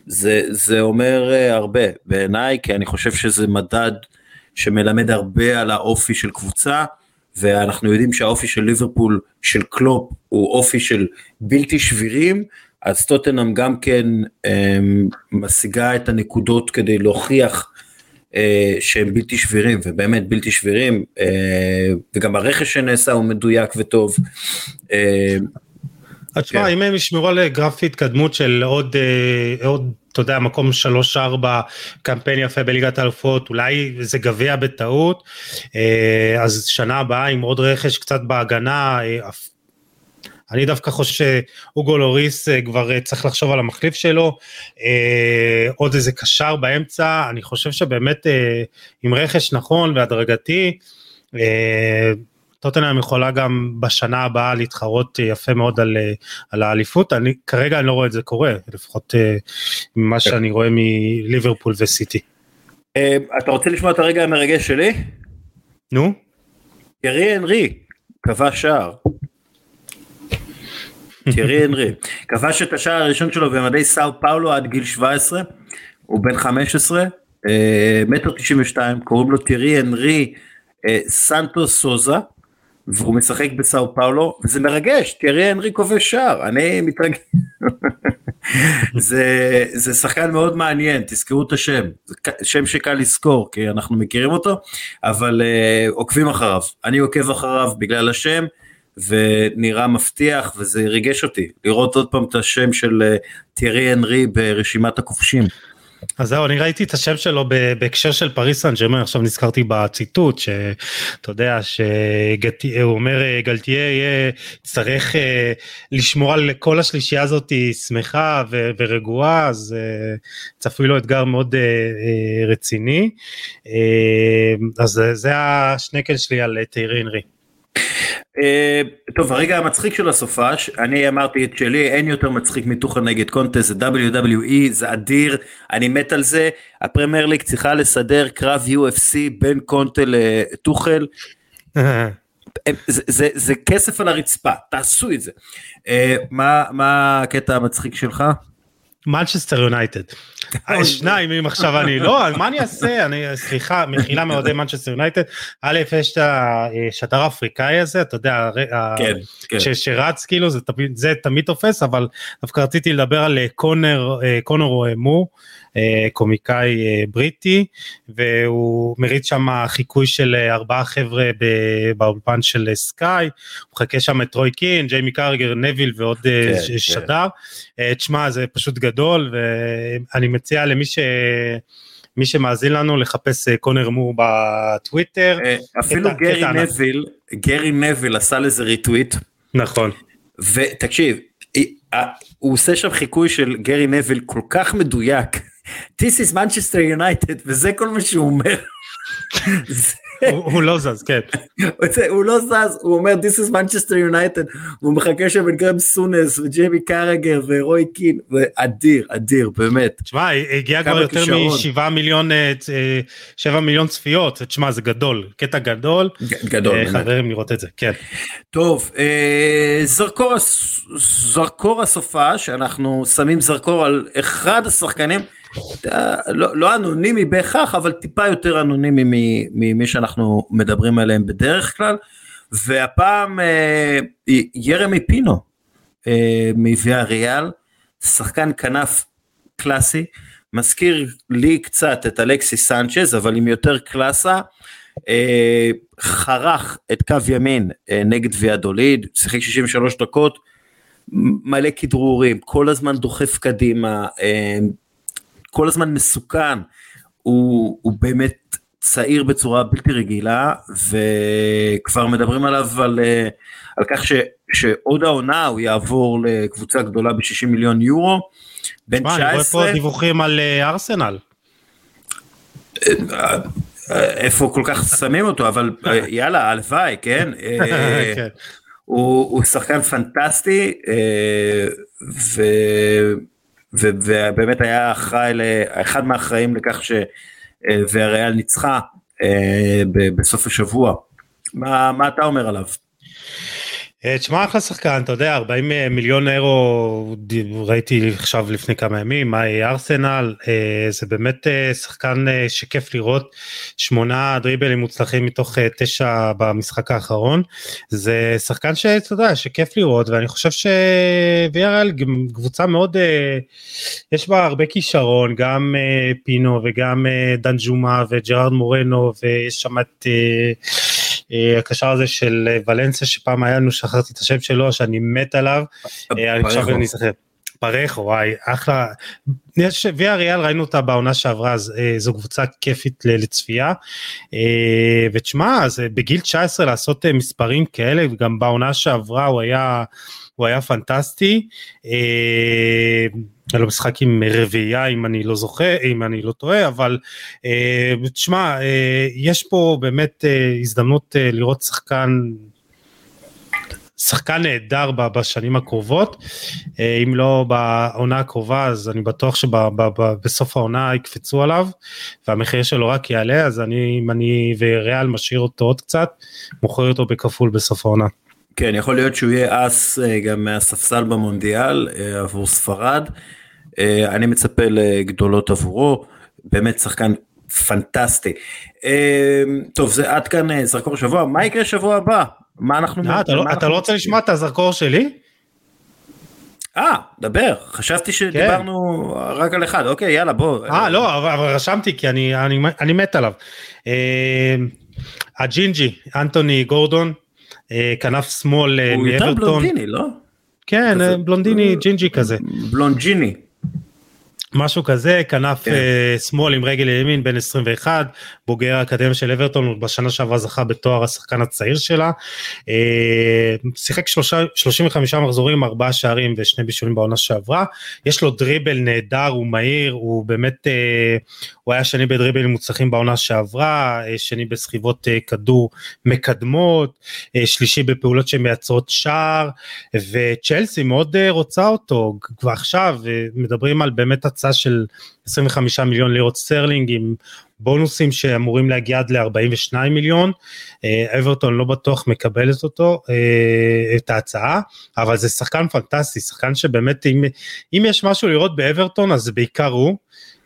זה, זה אומר אה, הרבה בעיניי, כי אני חושב שזה מדד שמלמד הרבה על האופי של קבוצה, ואנחנו יודעים שהאופי של ליברפול, של קלופ, הוא אופי של בלתי שבירים, אז טוטנאם גם כן אה, משיגה את הנקודות כדי להוכיח שהם בלתי שבירים, ובאמת בלתי שבירים, אה, וגם הרכש שנעשה הוא מדויק וטוב. אה, אז תשמע, כן. אם הם ישמרו על גרף התקדמות של עוד, אה, עוד, אתה יודע, מקום 3-4, קמפיין יפה בליגת האלופות, אולי זה גביע בטעות, אה, אז שנה הבאה עם עוד רכש קצת בהגנה, אה, אני דווקא חושב שאוגו לוריס אה, כבר אה, צריך לחשוב על המחליף שלו, אה, עוד איזה קשר באמצע, אני חושב שבאמת אה, עם רכש נכון והדרגתי, אה, טוטנאם יכולה גם בשנה הבאה להתחרות יפה מאוד על, על האליפות, אני כרגע אני לא רואה את זה קורה, לפחות ממה שאני רואה מליברפול וסיטי. אתה רוצה לשמוע את הרגע המרגש שלי? נו? תיארי הנרי כבש שער. [LAUGHS] תיארי הנרי כבש את השער הראשון שלו במדי סאו פאולו עד גיל 17 הוא בן 15 אה, מטר 92 קוראים לו תיארי הנרי אה, סנטו סוזה והוא משחק בסאו פאולו וזה מרגש תיארי הנרי כובש שער אני מתרגש. [LAUGHS] זה שחקן מאוד מעניין תזכרו את השם זה שם שקל לזכור כי אנחנו מכירים אותו אבל uh, עוקבים אחריו אני עוקב אחריו בגלל השם ונראה מבטיח וזה ריגש אותי לראות עוד פעם את השם של uh, תיארי הנרי ברשימת הכובשים. אז זהו, אני ראיתי את השם שלו בהקשר של פריס סן ג'רמן, עכשיו נזכרתי בציטוט, שאתה יודע, שהוא אומר, אה, צריך אה, לשמור על כל השלישייה הזאת שמחה ו- ורגועה, אז אה, צפוי לו אתגר מאוד אה, אה, רציני. אה, אז זה- השנקל שלי על אה, תיירי הנרי. Uh, טוב הרגע המצחיק של הסופש אני אמרתי את שלי אין יותר מצחיק מטוחל נגד קונטה זה WWE זה אדיר אני מת על זה הפרמייר ליג צריכה לסדר קרב UFC בין קונטה לטוחל הם- זה, זה, זה כסף על הרצפה, תעשו את זה. אה, מה, מה הקטע המצחיק שלך? מנצ'סטר [LAUGHS] יונייטד. שניים אם עכשיו אני לא מה אני אעשה אני סליחה מחילה מאוהדי מנצ'סטר יונייטד א' יש את השדר האפריקאי הזה אתה יודע כן, כן. שרץ כאילו זה תמיד תופס אבל דווקא רציתי לדבר על אה, קונר אה, קונר מו אה, קומיקאי אה, בריטי והוא מריץ שם חיקוי של אה, ארבעה חבר'ה באולפן של אה, סקאי הוא מחכה שם את רוי קין ג'יימי קרגר נביל ועוד אה, כן, ש- כן. שדר אה, תשמע זה פשוט גדול ואני מציע למי ש... מי שמאזין לנו לחפש אה, קונר מו בטוויטר אה, אפילו קטע- גרי קטע. נביל, גרי נביל עשה לזה ריטוויט, נכון ותקשיב, אה, הוא עושה שם חיקוי של גרי נביל כל כך מדויק. This is Manchester United וזה כל מה שהוא אומר. הוא לא זז כן הוא לא זז, הוא אומר This is Manchester United, הוא מחכה שם את גרם סונס וג'יימי קרגר ורוי קין, ואדיר, אדיר, באמת. תשמע הגיע כבר יותר כישרון. משבעה מיליון אה, אה, שבע מיליון צפיות תשמע זה גדול קטע גדול גדול, אה, באמת. חברים לראות את זה כן טוב, זרקור, הס- זרקור הסופה, שאנחנו שמים זרקור על אחד השחקנים, לא, לא אנונימי בהכרח, אבל טיפה יותר אנונימי ממי שאנחנו מדברים עליהם בדרך כלל, והפעם אה, ירמי פינו אה, מוויה ריאל, שחקן כנף קלאסי, מזכיר לי קצת את אלכסי סנצ'ז, אבל עם יותר קלאסה. אה, חרך את קו ימין אה, נגד ויאדוליד, שיחק 63 דקות, מלא כדרורים, כל הזמן דוחף קדימה, אה, כל הזמן מסוכן, הוא, הוא באמת צעיר בצורה בלתי רגילה, וכבר מדברים עליו על, אה, על כך ש, שעוד העונה הוא יעבור לקבוצה גדולה ב-60 מיליון יורו, בן תשמע, אני רואה 19, פה דיווחים על אה, ארסנל אה, איפה כל כך שמים אותו, אבל יאללה, הלוואי, כן? [LAUGHS] כן. הוא, הוא שחקן פנטסטי, ו, ובאמת היה אחראי, אחד מהאחראים לכך שויאריאל ניצחה אה, בסוף השבוע. מה, מה אתה אומר עליו? אה, תשמע אחלה שחקן אתה יודע 40 מיליון אירו ראיתי עכשיו לפני כמה ימים מה יהיה ארסנל אה, זה באמת אה, שחקן אה, שכיף לראות שמונה דריבלים מוצלחים מתוך אה, תשע במשחק האחרון זה שחקן שאתה יודע שכיף לראות ואני חושב שוויארל קבוצה מאוד אה, יש בה הרבה כישרון גם אה, פינו וגם אה, דן ג'ומה וג'רארד מורנו ויש שם את. אה, הקשר הזה של אה, ולנסיה שפעם היה לנו, שכחתי את השם שלו, שאני מת עליו, אה, אני עכשיו. אני זוכר. פרחו, וואי, אחלה. יש, ויה ריאל ראינו אותה בעונה שעברה, אז אה, זו קבוצה כיפית לצפייה. אה, ותשמע, זה בגיל 19 לעשות אה, מספרים כאלה, וגם בעונה שעברה הוא היה, הוא היה פנטסטי. אה, היה לו משחק עם רביעייה אם אני לא זוכר, אם אני לא טועה, אבל אה, תשמע, אה, יש פה באמת אה, הזדמנות אה, לראות שחקן שחקן נהדר בשנים הקרובות, אה, אם לא בעונה הקרובה אז אני בטוח שבסוף העונה יקפצו עליו והמחיר שלו רק יעלה אז אני אם אני וריאל משאיר אותו עוד קצת מוכר אותו בכפול בסוף העונה. כן, יכול להיות שהוא יהיה אס אה, גם מהספסל במונדיאל אה, עבור ספרד. אה, אני מצפה לגדולות עבורו, באמת שחקן פנטסטי. אה, טוב, זה עד כאן אה, זרקור שבוע, מה יקרה שבוע הבא? מה אנחנו... אתה לא- אתה לא רוצה? לשמוע את הזרקור שלי? אה, דבר, חשבתי שדיברנו רק על אחד, אוקיי, יאללה, בוא. אה לא אבל, אבל רשמתי כי אני, אני, אני מת עליו. אה, הג'ינג'י אנטוני גורדון אה, כנף שמאל אה, הוא יותר מאברטון. בלונדיני, לא? כן כזה- בלונדיני ג'ינג'י כזה. בלונג'יני. משהו כזה, כנף כן. אה, שמאל עם רגל ימין, בן 21, בוגר האקדמיה של אברטון, הוא בשנה שעברה זכה בתואר השחקן הצעיר שלה. אה, שיחק שלושה, 35 מחזורים, ארבעה שערים ושני בישולים בעונה שעברה. יש לו דריבל נהדר, הוא מהיר, הוא באמת, אה, הוא היה שני בדריבלים מוצלחים בעונה שעברה, אה, שני בסחיבות כדור מקדמות, שלישי בפעולות שמייצרות שער, וצ'לסי מאוד רוצה אותו כבר עכשיו מדברים על באמת הצעה של 25 מיליון לירות סטרלינג עם בונוסים שאמורים להגיע עד ל-42 מיליון. אה, אברטון לא בטוח מקבלת אותו אה, את ההצעה אבל זה שחקן פנטסטי שחקן שבאמת אם, אם יש משהו לראות באברטון אז בעיקר הוא.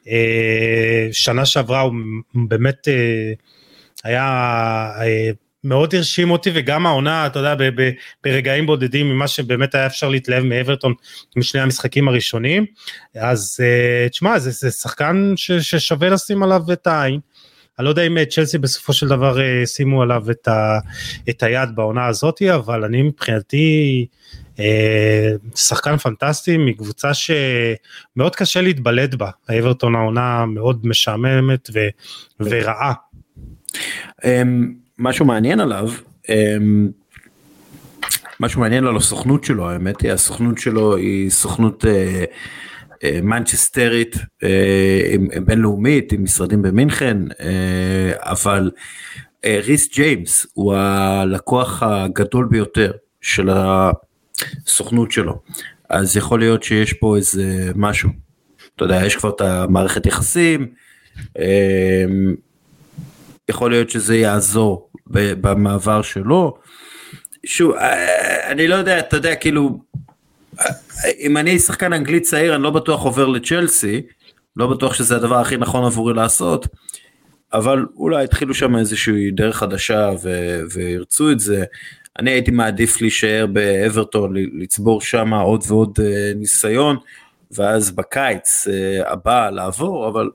אה, שנה שעברה הוא באמת היה מאוד הרשים אותי וגם העונה אתה יודע ב- ב- ברגעים בודדים ממה שבאמת היה אפשר להתלהב מאברטון משני המשחקים הראשונים אז אה, תשמע זה, זה שחקן ש, ששווה לשים עליו את העין. אני לא יודע אם אה, צ'לסי בסופו של דבר אה, שימו עליו את, ה, את היד בעונה הזאתי אבל אני מבחינתי אה, שחקן פנטסטי מקבוצה שמאוד קשה להתבלט בה האברטון העונה מאוד משעממת ו, ורעה. אמ, משהו מעניין עליו, אמ, משהו מעניין על הסוכנות שלו, האמת היא, הסוכנות שלו היא סוכנות אה, אה, מנצ'סטרית, אה, בינלאומית, עם משרדים במינכן, אבל ריס ג'יימס הוא הלקוח הגדול ביותר של הסוכנות שלו, אז יכול להיות שיש פה איזה משהו, אתה יודע, יש כבר את המערכת יחסים, אה, יכול להיות שזה יעזור במעבר שלו. שוב, אה, אני לא יודע, אתה יודע, כאילו, אה, אם אני שחקן אנגלי צעיר, אני לא בטוח עובר לצ'לסי, לא בטוח שזה הדבר הכי נכון עבורי לעשות, אבל אולי התחילו שם איזושהי דרך חדשה ו- וירצו את זה. אני הייתי מעדיף להישאר באברטון, לצבור שם עוד ועוד אה, ניסיון, ואז בקיץ הבא לעבור, אבל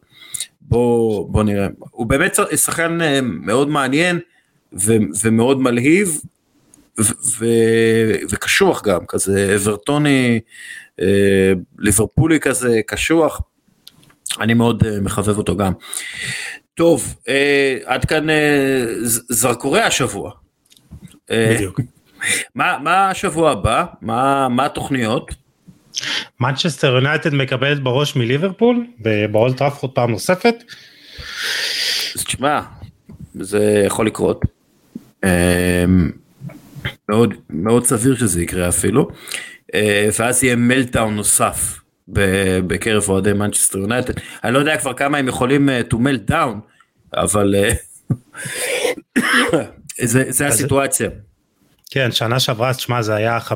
בוא, בוא נראה. הוא באמת שחקן אה, מאוד מעניין ו- ומאוד מלהיב ו- ו- וקשוח גם, כזה אברטוני, אה, ליברפולי כזה, קשוח. אני מאוד אה, מחבב אותו גם. טוב, אה, עד כאן אה, זרקורי השבוע. בדיוק. [LAUGHS] מה, מה השבוע הבא? מה, מה התוכניות? מנצ'סטר יונייטד מקבלת בראש מליברפול באולד טראפורד פעם נוספת. אז תשמע, זה יכול לקרות. אמ, מאוד, מאוד סביר שזה יקרה אפילו. אה, ואז יהיה meltdown נוסף בקרב אוהדי מנצ'סטר יונייטד. אני לא יודע כבר כמה הם יכולים אה, to melt down, אבל אה, [COUGHS] זה, זה הסיטואציה. כן שנה שעברה תשמע זה היה 5-0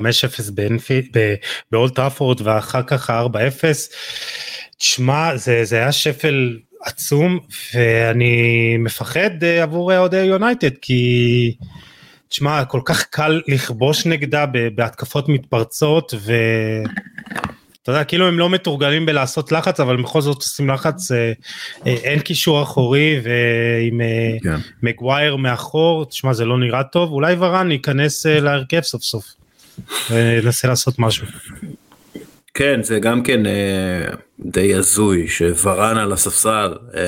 באנפי- ב- באולט טראפורד ואחר כך 4-0. תשמע זה, זה היה שפל עצום ואני מפחד אה, עבור אוהדי יונייטד כי תשמע כל כך קל לכבוש נגדה בהתקפות מתפרצות אתה יודע, כאילו הם לא מתורגלים בלעשות לחץ, אבל בכל זאת עושים לחץ, אה, אה, אין קישור אחורי, ועם אה, כן. מגווייר מאחור, תשמע, זה לא נראה טוב, אולי ורן ייכנס אה, להרכב סוף סוף, וננסה לעשות משהו. כן, זה גם כן אה, די הזוי שוורן על הספסל. אה,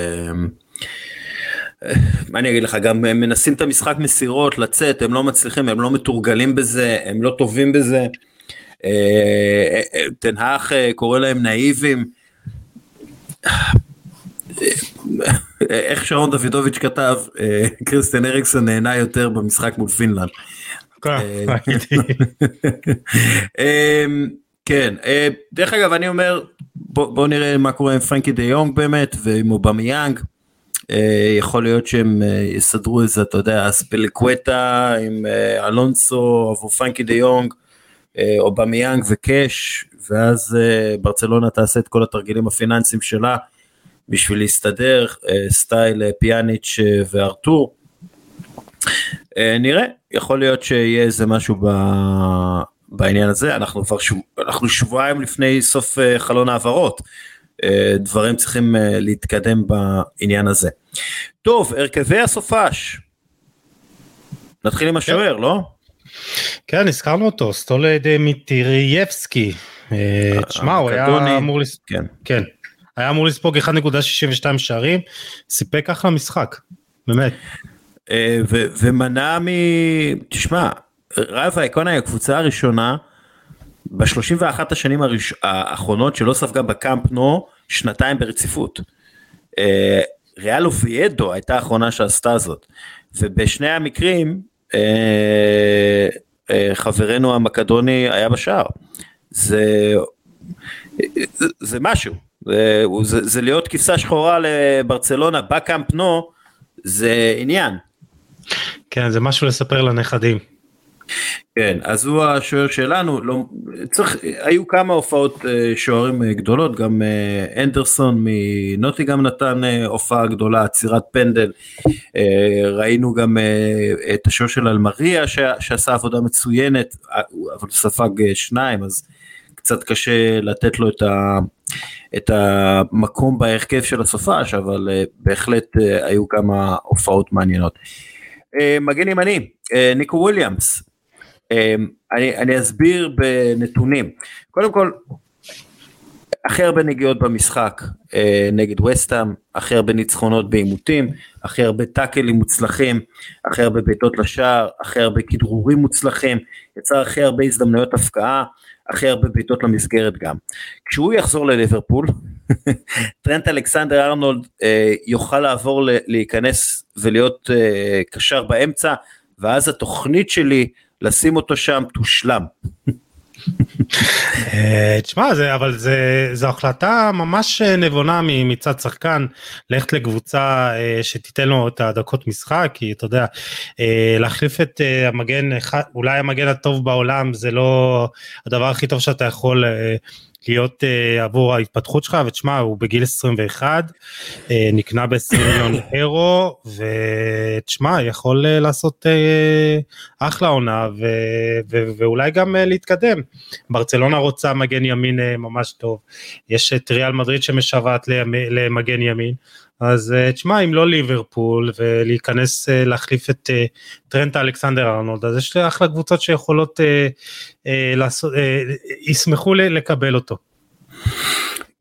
אה, מה אני אגיד לך, גם הם מנסים את המשחק מסירות, לצאת, הם לא מצליחים, הם לא מתורגלים בזה, הם לא טובים בזה. תנהך אה, קורא להם נאיבים. איך שרון דוידוביץ' כתב, אה, כריסטיאן אריקסן נהנה יותר במשחק מול פינלנד. אה, [LAUGHS] אמ, כן, דרך אגב אני אומר בוא, נראה מה קורה עם פרנקי דה יונג באמת ועם אובמיאנג. אה, יכול להיות שהם יסדרו איזה אתה יודע אספיליקווטה עם אלונסו עבור פרנקי דה יונג, אובמיאנג ו cash ואז אה, ברצלונה תעשה את כל התרגילים הפיננסיים שלה בשביל להסתדר אה, סטייל אה, פיאניץ' אה, וארתור. אה, נראה, יכול להיות שיהיה איזה משהו ב... בעניין הזה, אנחנו כבר שב... אנחנו שבועיים לפני סוף אה, חלון העברות, אה, דברים צריכים אה, להתקדם בעניין הזה. טוב, הרכבי הסופש. נתחיל עם השוער, לא? כן, הזכרנו אותו, סטולה דמיטרייבסקי. אה, תשמע, הוא היה. אמור לס- כן. כן, היה אמור לספוג 1.62 שערים, סיפק אחלה משחק, באמת. אה, ו- ומנע מ... תשמע, ראיו וייקאנו היא הקבוצה הראשונה ב-31 השנים הראש... האחרונות שלא ספגה בקאמפ נו שנתיים ברציפות. אה, ריאל אוביידו הייתה האחרונה שעשתה זאת, ובשני המקרים אה, אה, חברנו המקדוני היה בשער. זה, זה משהו, זה, זה, זה להיות כבשה שחורה לברצלונה בקאמפ נו, זה עניין. כן, זה משהו לספר לנכדים. כן, אז הוא השוער שלנו, לא, צריך, היו כמה הופעות אה, שוערים אה, גדולות, גם אה, אנדרסון מנוטיגם נתן אה, הופעה גדולה, עצירת פנדל, ראינו גם את השוער של אלמריה שעשה עבודה מצוינת, אבל ספג שניים, אז קצת קשה לתת לו את, ה, את המקום בהרכב של הסופש, אבל בהחלט היו כמה הופעות מעניינות. מגן ימני, ניקו וויליאמס, אני, אני אסביר בנתונים. קודם כל, הכי הרבה נגיעות במשחק אה, נגד וסטאם, הכי הרבה ניצחונות בעימותים, הכי הרבה טאקלים מוצלחים, הכי הרבה בעיטות לשער, הכי הרבה כדרורים מוצלחים, יצר הכי הרבה הזדמנויות הפקעה, הכי הרבה בעיטות למסגרת גם. כשהוא יחזור לליברפול, [LAUGHS] טרנט אלכסנדר ארנולד אה, יוכל לעבור להיכנס ולהיות אה, קשר באמצע, ואז התוכנית שלי לשים אותו שם תושלם. אה, תשמע, זה, אבל זה, זו החלטה ממש נבונה מצד שחקן, ללכת לקבוצה אה, שתיתן לו את הדקות משחק, כי אתה יודע, אה, להחליף את המגן, אולי המגן הטוב בעולם, זה לא הדבר הכי טוב שאתה יכול להיות אה, עבור ההתפתחות שלך, ותשמע, הוא בגיל 21, אה, נקנה ב-20 מיליון אירו, ותשמע, יכול אה, לעשות אה, אחלה עונה, ו, ו, ואולי גם אה, להתקדם. ברצלונה רוצה מגן ימין אה, ממש טוב, יש את ריאל מדריד שמשוועת למגן ימין, אז אה, תשמע, אם לא ליברפול ולהיכנס אה, להחליף את אה, טרנט אלכסנדר ארנולד, אז יש אחלה קבוצות שיכולות אה, אה, לעשות, אה, ישמחו לקבל אותו.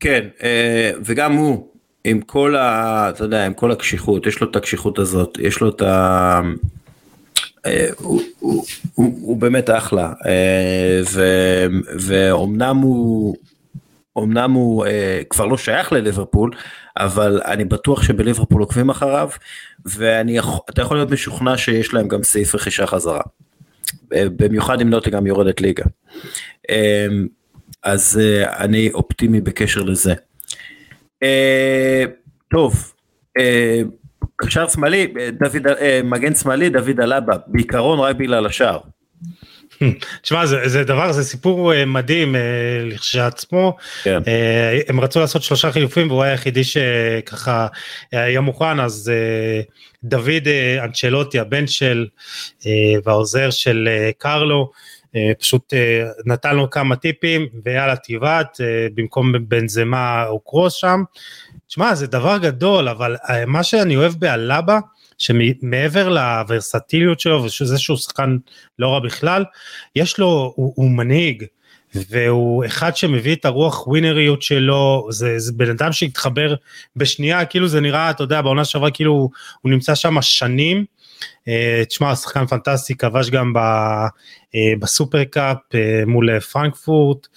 כן, אה, וגם הוא, עם כל ה... אתה יודע, עם כל הקשיחות, יש לו את הקשיחות הזאת, יש לו את ה... הוא, הוא, הוא, הוא באמת אחלה, ו, ואומנם הוא, אמנם הוא כבר לא שייך לליברפול, אבל אני בטוח שבליברפול עוקבים אחריו, ואתה יכול להיות משוכנע שיש להם גם סעיף רכישה חזרה. אה, במיוחד אם נוטי גם יורדת ליגה. אה, אז אה, אני אופטימי בקשר לזה. טוב, קשר שמאלי, מגן שמאלי, דוד אלבה, בעיקרון רק בגלל השער. תשמע, זה, זה דבר, זה סיפור אה, מדהים אה, לכשעצמו. כן. אה, הם רצו לעשות שלושה חילופים והוא היה היחידי שככה היה מוכן, אז דוד אנצ'לוטי, הבן של והעוזר של קרלו, פשוט נתן לו כמה טיפים ויאללה תבעט במקום בנזמה או קרוס שם. תשמע זה דבר גדול אבל מה שאני אוהב באלאבה שמעבר לוורסטיליות שלו ושזה שהוא שחקן לא רע בכלל יש לו הוא, הוא מנהיג. והוא אחד שמביא את הרוח ווינריות שלו, זה, זה בן אדם שהתחבר בשנייה, כאילו זה נראה, אתה יודע, בעונה שעברה כאילו הוא נמצא שם שנים. אה, תשמע, שחקן פנטסטי, כבש גם ב, אה, בסופר קאפ אה, מול פרנקפורט,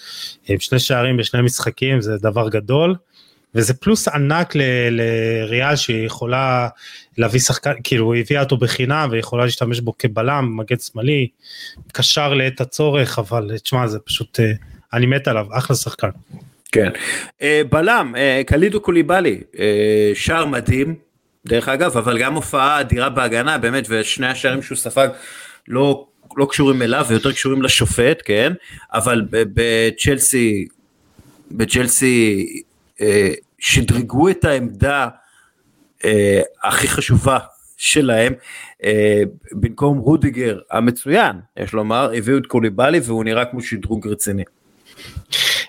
עם שני שערים בשני משחקים, זה דבר גדול. וזה פלוס ענק לריאל שהיא יכולה להביא שחקן, כאילו היא הביאה אותו בחינם ויכולה להשתמש בו כבלם, מגן שמאלי, קשר לעת הצורך, אבל תשמע זה פשוט, אה, אני מת עליו, אחלה שחקן. כן. אה, בלם, אה, קלידו קוליבאלי, שער מדהים, דרך אגב, אבל גם הופעה אדירה בהגנה, באמת, ושני השערים שהוא ספג לא, לא קשורים אליו ויותר קשורים לשופט, כן? אבל בצ'לסי, בצ'לסי שדרגו את העמדה אה, הכי חשובה שלהם, אה, במקום רודיגר המצוין, יש לומר, הביאו את קוליבאלי והוא נראה כמו שדרוג רציני.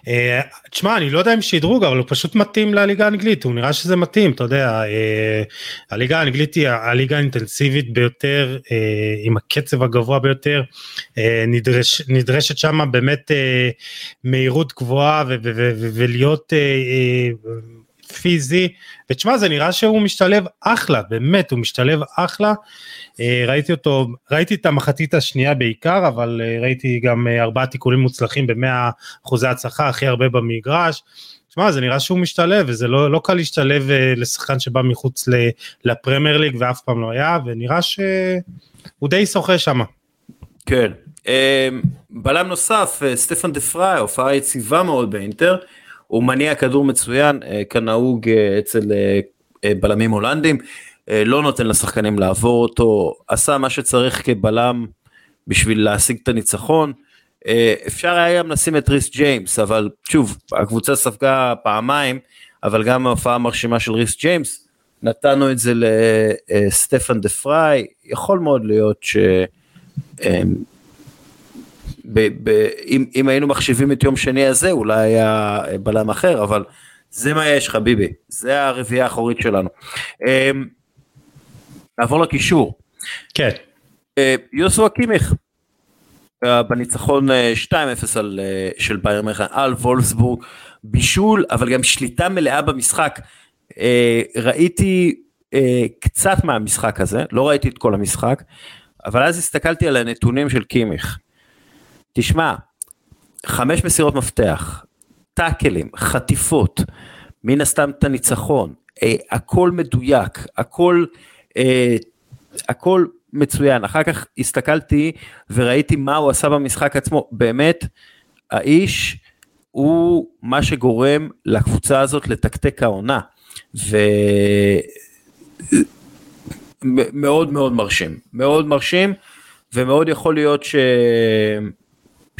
אה, תשמע, אני לא יודע אם שדרוג, אבל הוא פשוט מתאים לליגה האנגלית, הוא נראה שזה מתאים, אתה יודע, אה, הליגה האנגלית היא הליגה האינטנסיבית ביותר, אה, עם הקצב הגבוה ביותר, נדרש, נדרשת שם באמת מהירות גבוהה ולהיות פיזי, ותשמע, זה נראה שהוא משתלב אחלה, באמת, הוא משתלב אחלה. אה, ראיתי אותו, ראיתי את המחצית השנייה בעיקר, אבל אה, ראיתי גם אה, ארבעה תיקולים מוצלחים במאה אחוזי הצלחה, הכי הרבה במגרש. תשמע, זה נראה שהוא משתלב, וזה לא, לא קל להשתלב לשחקן שבא מחוץ לפרמייר ליג ואף פעם לא היה, ונראה שהוא די שוחה שם. כן. בלם נוסף, סטפן דה פריי, הופעה יציבה מאוד באינטר, הוא מניע כדור מצוין, אה, כנהוג אה, אצל אה, בלמים הולנדים, לא נותן לשחקנים לעבור אותו, עשה מה שצריך כבלם בשביל להשיג את הניצחון. אפשר היה גם לשים את ריס ג'יימס, אבל שוב, הקבוצה ספגה פעמיים, אבל גם ההופעה המרשימה של ריס ג'יימס, נתנו את זה לסטפן דה פריי, יכול מאוד להיות ש... אה, ב, ב, אם, אם היינו מחשיבים את יום שני הזה אולי היה בלם אחר אבל זה מה יש חביבי זה הרביעייה האחורית שלנו. אמ, נעבור לקישור. כן. אה, יוסו אקימיך אה, בניצחון אה, 2-0 על, אה, של בייר מכן על וולפסבורג בישול אבל גם שליטה מלאה במשחק. אה, ראיתי אה, קצת מהמשחק הזה לא ראיתי את כל המשחק אבל אז הסתכלתי על הנתונים של קימיך. תשמע, חמש מסירות מפתח, טאקלים, חטיפות, מן הסתם את הניצחון, אה, הכל מדויק, הכל, אה, הכל מצוין. אחר כך הסתכלתי וראיתי מה הוא עשה במשחק עצמו, באמת, האיש הוא מה שגורם לקבוצה הזאת לתקתק העונה. ו... מאוד מאוד מרשים, מאוד מרשים, ומאוד יכול להיות ש...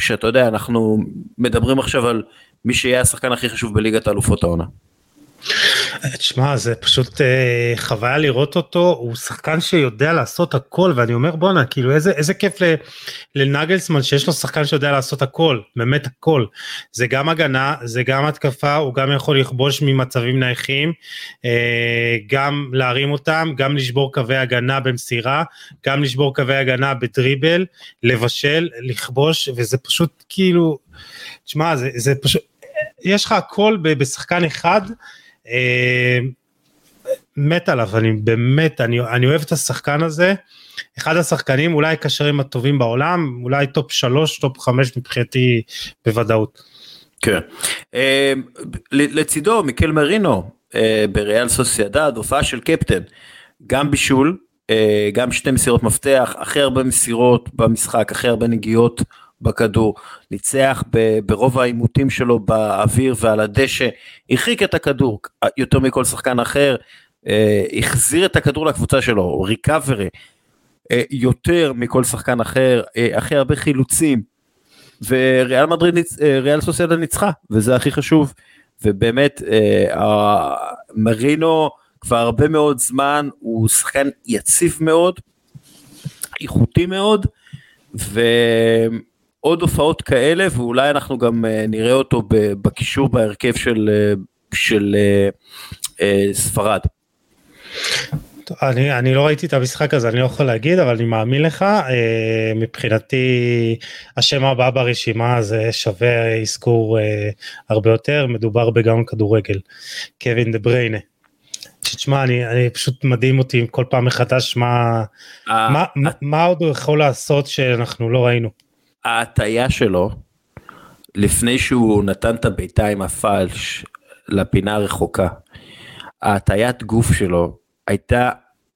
שאתה יודע, אנחנו מדברים עכשיו על מי שיהיה השחקן הכי חשוב בליגת האלופות העונה. תשמע זה פשוט אה, חוויה לראות אותו הוא שחקן שיודע לעשות הכל ואני אומר בואנה כאילו איזה איזה כיף לנגלסמן שיש לו שחקן שיודע לעשות הכל באמת הכל זה גם הגנה זה גם התקפה הוא גם יכול לכבוש ממצבים נייחים אה, גם להרים אותם גם לשבור קווי הגנה במסירה גם לשבור קווי הגנה בדריבל לבשל לכבוש וזה פשוט כאילו תשמע זה, זה פשוט יש לך הכל בשחקן אחד. אה, מת עליו, אני באמת, אני, אני אוהב את השחקן הזה, אחד השחקנים אולי הקשרים הטובים בעולם, אולי טופ שלוש, טופ חמש מבחינתי בוודאות. כן. אה, לצידו מיקל מרינו אה, בריאל סוסיידד, הופעה של קפטן, גם בישול, גם שתי מסירות מפתח, הכי הרבה מסירות במשחק, הכי הרבה נגיעות בכדור, ניצח ברוב העימותים שלו באוויר ועל הדשא, הרחיק את הכדור יותר מכל שחקן אחר, אה, החזיר את הכדור לקבוצה שלו, ריקאברי, אה, יותר מכל שחקן אחר, אה, הכי הרבה חילוצים, וריאל מדריד, ריאל סוסיידה ניצחה, וזה הכי חשוב, ובאמת מרינו כבר הרבה מאוד זמן הוא שחקן יציב מאוד, איכותי מאוד, עוד הופעות כאלה ואולי אנחנו גם נראה אותו בקישור בהרכב של, של ספרד. אני, אני לא ראיתי את המשחק הזה, אני לא יכול להגיד, אבל אני מאמין לך. אה, מבחינתי, השם הבא ברשימה זה שווה אזכור אה, הרבה יותר, מדובר בגאון כדורגל, קווין דה בריינה. תשמע, אני, אני פשוט מדהים אותי כל פעם מחדש מה, אה, מה, מה, מה עוד הוא יכול לעשות שאנחנו לא ראינו. ההטייה שלו, לפני שהוא נתן את הבעיטה עם הפלש לפינה הרחוקה, ההטיית גוף שלו הייתה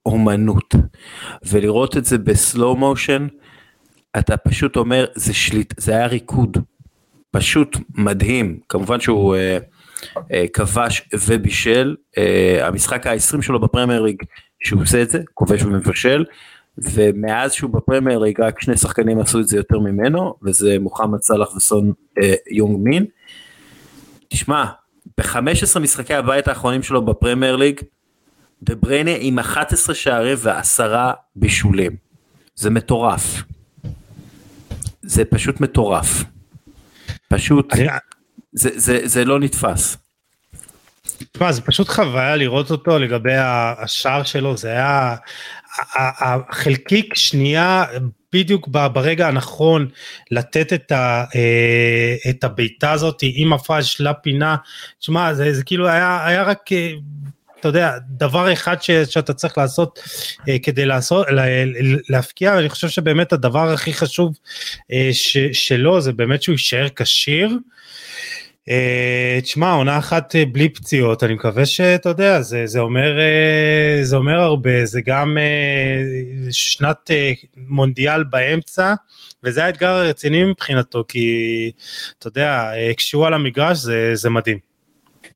אומנות. ולראות את זה בסלואו מושן אתה פשוט אומר זה שליט זה היה ריקוד. פשוט מדהים. כמובן שהוא אה, אה, כבש ובישל אה, המשחק ה-20 שלו בפרמייר ליג שהוא עושה את זה כובש ומבשל ומאז שהוא בפרמייר ליג רק שני שחקנים עשו את זה יותר ממנו וזה מוחמד סאלח וסון אה, יונג מין. תשמע ב-15 משחקי הבית האחרונים שלו בפרמייר ליג דה בריינה עם 11 שערים ועשרה בישולים. זה מטורף. זה פשוט מטורף. פשוט, אני... זה, זה, זה לא נתפס. תשמע, זה פשוט חוויה לראות אותו לגבי השער שלו, זה היה החלקיק שנייה בדיוק ברגע הנכון לתת את, ה, אה, את הבעיטה הזאת עם הפאז' לפינה, תשמע, זה, זה כאילו היה, היה רק אה, אתה יודע, דבר אחד ש, שאתה צריך לעשות uh, כדי לעשות, לה, להפקיע, אני חושב שבאמת הדבר הכי חשוב ש, שלו זה באמת שהוא יישאר כשיר. Uh, תשמע, עונה אחת uh, בלי פציעות, אני מקווה שאתה יודע, זה, זה, אומר, uh, זה אומר הרבה, זה גם שנת מונדיאל באמצע, וזה האתגר הרציני מבחינתו, כי אתה יודע, כשהוא על המגרש זה, זה מדהים.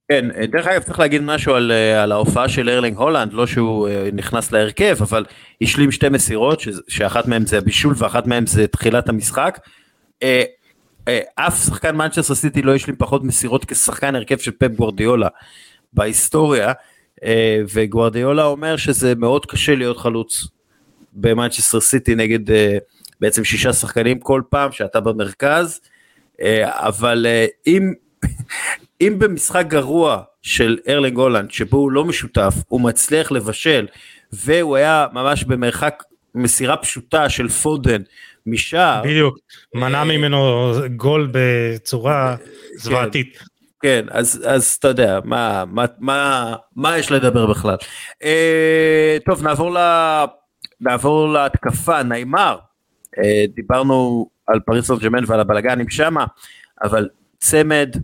כן, דרך אגב צריך להגיד משהו על, אה, על ההופעה של ארלינג הולנד, לא שהוא אה, נכנס להרכב, אבל השלים שתי מסירות, שאחת מהן זה הבישול ואחת מהן זה תחילת המשחק. אה, אף שחקן מנצ'סטר סיטי לא השלים פחות מסירות כשחקן הרכב של פפ גוורדיולה בהיסטוריה, וגוורדיולה אומר שזה מאוד קשה להיות חלוץ במנצ'סטר סיטי נגד בעצם שישה שחקנים כל פעם שאתה במרכז, אבל אם אם במשחק גרוע של ארלינג הולנד שבו הוא לא משותף הוא מצליח לבשל והוא היה ממש במרחק מסירה פשוטה של פודן משער. בדיוק, מנע אה, ממנו גול בצורה כן. זוועתית. כן, אז, אז אתה יודע, מה, מה, מה, מה יש לדבר בכלל. אה, טוב, נעבור, לה, נעבור להתקפה, נעימר. אה, דיברנו על פריס סן ג'מנט ועל הבלגנים שמה, אבל צמד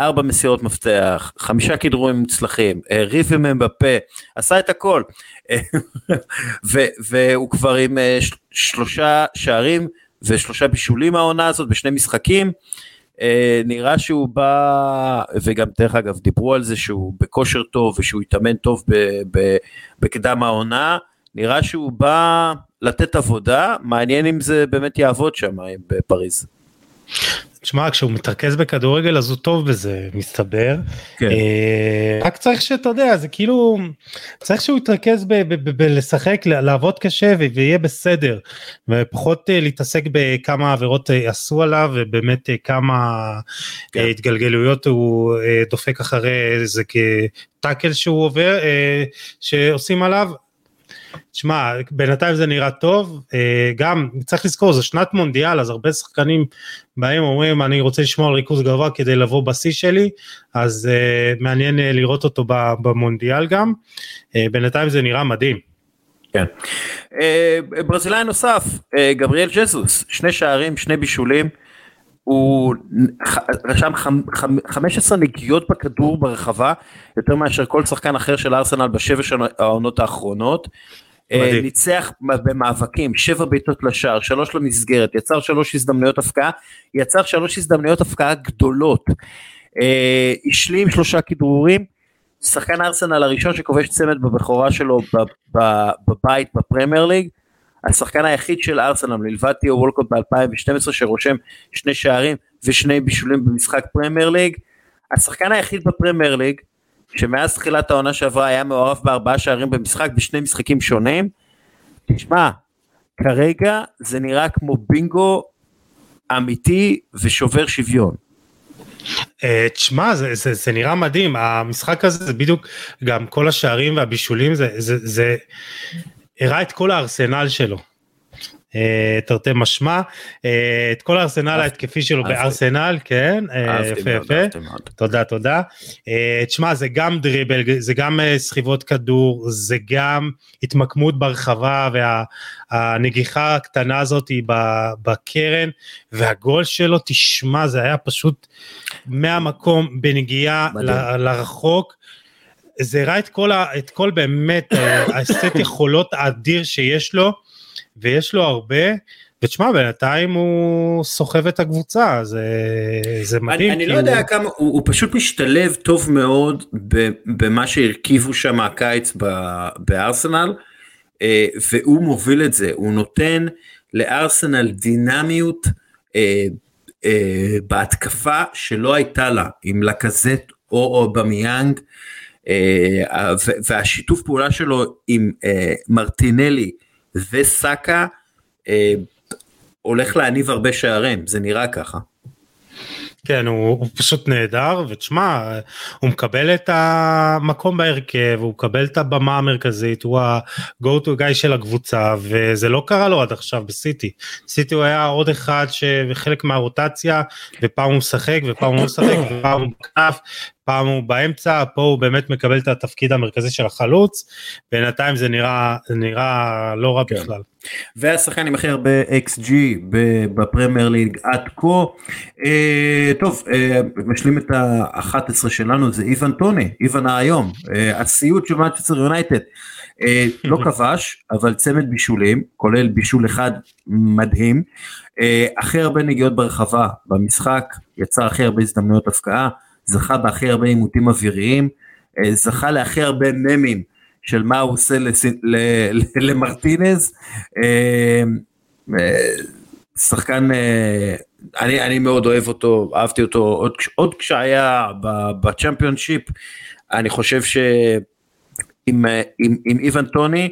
ארבע מסירות מפתח, חמישה כדרורים מוצלחים, ריב עם בפה, עשה את הכל. [LAUGHS] והוא כבר עם אה, שלושה שערים ושלושה בישולים העונה הזאת בשני משחקים. אה, נראה שהוא בא, וגם דרך אגב דיברו על זה שהוא בכושר טוב ושהוא התאמן טוב בקדם העונה, נראה שהוא בא לתת עבודה, מעניין אם זה באמת יעבוד שם בפריז. תשמע, כשהוא מתרכז בכדורגל אז הוא טוב בזה, מסתבר. כן. אה, רק צריך שאתה יודע, זה כאילו, צריך שהוא יתרכז בלשחק, לעבוד קשה ויהיה בסדר, ופחות אה, להתעסק בכמה עבירות אה, עשו עליו, ובאמת כמה כן. התגלגלויות הוא דופק אחרי איזה כטאקל שהוא עובר, שעושים עליו. שמע, בינתיים זה נראה טוב, גם צריך לזכור, זו שנת מונדיאל, אז הרבה שחקנים באים אומרים, אני רוצה לשמור על ריכוז גבוה כדי לבוא בשיא שלי, אז uh, מעניין uh, לראות אותו במונדיאל גם, uh, בינתיים זה נראה מדהים. כן. Uh, ברזילאי נוסף, uh, גבריאל ג'זוס, שני שערים, שני בישולים. הוא רשם 15 נגיעות בכדור ברחבה יותר מאשר כל שחקן אחר של ארסנל בשבע העונות האחרונות. אה. ניצח במאבקים, שבע בעיטות לשער, שלוש למסגרת, יצר שלוש הזדמנויות הפקעה, יצר שלוש הזדמנויות הפקעה גדולות, אה, השלים שלושה כדרורים, שחקן ארסנל הראשון שכובש צמד בבכורה שלו בבית בפרמייר ליג, השחקן היחיד של ארסנל מלבד תיאו וולקוט ב-2012 שרושם שני שערים ושני בישולים במשחק פרמייר ליג, השחקן היחיד בפרמייר ליג שמאז תחילת העונה שעברה היה מעורב בארבעה שערים במשחק בשני משחקים שונים, תשמע, כרגע זה נראה כמו בינגו אמיתי ושובר שוויון. אה, תשמע זה, זה, זה נראה מדהים המשחק הזה זה בדיוק גם כל השערים והבישולים זה זה זה הראה את כל הארסנל שלו. אה, תרתי משמע. אה, את כל הארסנל ההתקפי שלו בארסנל כן יפה יפה. תודה תודה. תשמע זה גם דריבל זה גם סחיבות כדור זה גם התמקמות ברחבה והנגיחה הקטנה הזאת בקרן והגול שלו תשמע זה היה פשוט מהמקום בנגיעה לרחוק. זה הראה את כל, ה, את כל באמת [COUGHS] הסט יכולות האדיר שיש לו ויש לו הרבה ותשמע בינתיים הוא סוחב את הקבוצה זה, זה מדהים. אני, אני לא יודע הוא... כמה הוא, הוא פשוט משתלב טוב מאוד במה שהרכיבו שם הקיץ בארסנל אה, והוא מוביל את זה הוא נותן לארסנל דינמיות. אה, אה, בהתקפה שלא הייתה לה עם לקזט או או במיאנג אה, והשיתוף פעולה שלו עם מרטינלי וסאקה אה, הולך להניב הרבה שערים זה נראה ככה. כן הוא, הוא פשוט נהדר ותשמע הוא מקבל את המקום בהרכב הוא מקבל את הבמה המרכזית הוא ה-go to guy של הקבוצה וזה לא קרה לו עד עכשיו בסיטי סיטי הוא היה עוד אחד שחלק מהרוטציה ופעם הוא משחק ופעם הוא לא משחק ופעם הוא בכנף פעם הוא באמצע פה הוא באמת מקבל את התפקיד המרכזי של החלוץ בינתיים זה נראה זה נראה לא רע כן. בכלל. והשחקן עם הכי הרבה xg בפרמייר ליג עד כה. אה, טוב אה, משלים את ה-11 שלנו זה איוון טוני איוון היום אה, הסיוט של מנצ'סטר יונייטד. אה, לא [LAUGHS] כבש אבל צמד בישולים כולל בישול אחד מדהים אה, הכי הרבה נגיעות ברחבה במשחק יצר הכי הרבה הזדמנויות הפקעה זכה בהכי הרבה עימותים אוויריים, אה, זכה להכי הרבה ממים של מה הוא עושה לס... ל... למרטינז. אה, אה, שחקן, אני, אני מאוד אוהב אותו, אהבתי אותו עוד, עוד כשהיה בצ'מפיונשיפ, אני חושב שעם עם, עם איוון טוני,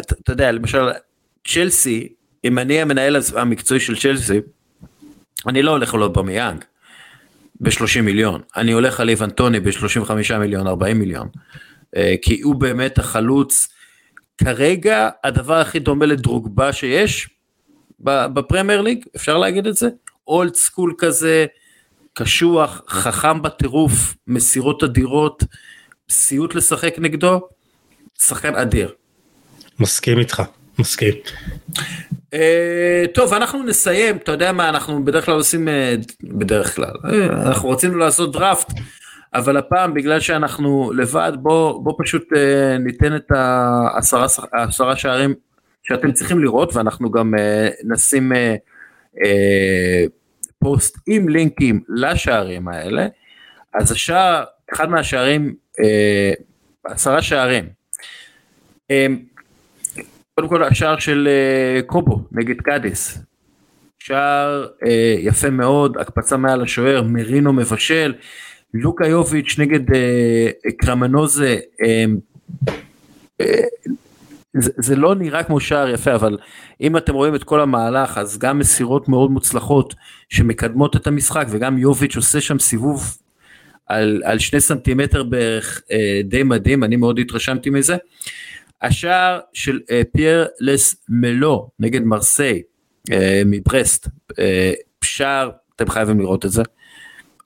אתה יודע, למשל צ'לסי, אם אני המנהל המקצועי של צ'לסי, אני לא הולך לעלות במיאנג. ב-30 מיליון, אני הולך על איוונטוני ב-35 מיליון, 40 מיליון, אה, כי הוא באמת החלוץ, כרגע הדבר הכי דומה לדרוגבה שיש בפרמייר ליג, אפשר להגיד את זה? אולד סקול כזה, קשוח, חכם בטירוף, מסירות אדירות, סיוט לשחק נגדו, שחקן אדיר. מסכים איתך, מסכים. Uh, טוב אנחנו נסיים אתה יודע מה אנחנו בדרך כלל עושים uh, בדרך כלל uh, אנחנו רצינו לעשות דראפט אבל הפעם בגלל שאנחנו לבד בוא בוא פשוט ניתן את העשרה עשרה שערים שאתם צריכים לראות ואנחנו גם נשים פוסט עם לינקים לשערים האלה אז השער אחד מהשערים עשרה שערים. קודם כל השער של uh, קובו נגד קאדיס. שער uh, יפה מאוד, הקפצה מעל השוער, מרינו מבשל, לוקה יוביץ' נגד uh, קרמנוזה, uh, uh, זה, זה לא נראה כמו שער יפה, אבל אם אתם רואים את כל המהלך, אז גם מסירות מאוד מוצלחות שמקדמות את המשחק, וגם יוביץ' עושה שם סיבוב על, על שני סנטימטר בערך uh, די מדהים, אני מאוד התרשמתי מזה. השער של אה, פייר לס מלו נגד מרסיי אה, מברסט, אה, שער, אתם חייבים לראות את זה,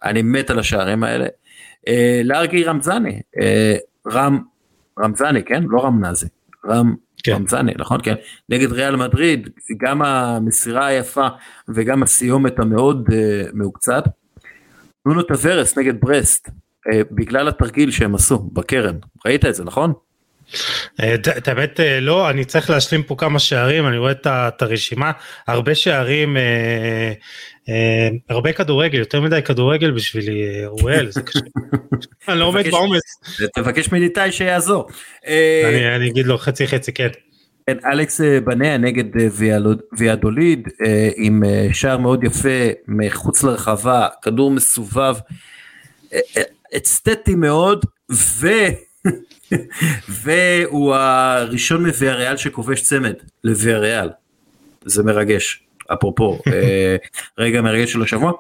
אני מת על השערים האלה. לארגי רמזני, רם, רמזני, כן? לא רמנזי, רם, כן. רמזני, נכון? כן. נגד ריאל מדריד, גם המסירה היפה וגם הסיומת המאוד uh, מעוקצת. נונו טוורס נגד ברסט, uh, בגלל התרגיל שהם עשו בקרן, ראית את זה, נכון? אה, את האמת אה, לא אני צריך להשלים פה כמה שערים אני רואה את הרשימה הרבה שערים אה, הרבה כדורגל יותר מדי כדורגל בשבילי אוראל זה קשה. [LAUGHS] אני לא עומד בעומס. תבקש מניתאי שיעזור. אני אגיד לו חצי חצי כן. כן, אלכס בניה נגד ויאדוליד עם שער מאוד יפה מחוץ לרחבה כדור מסובב אסתטי מאוד ו... והוא הראשון מוויאריאל שכובש צמד לוויאריאל. זה מרגש. אפרופו אה, [LAUGHS] רגע מרגש של השבוע.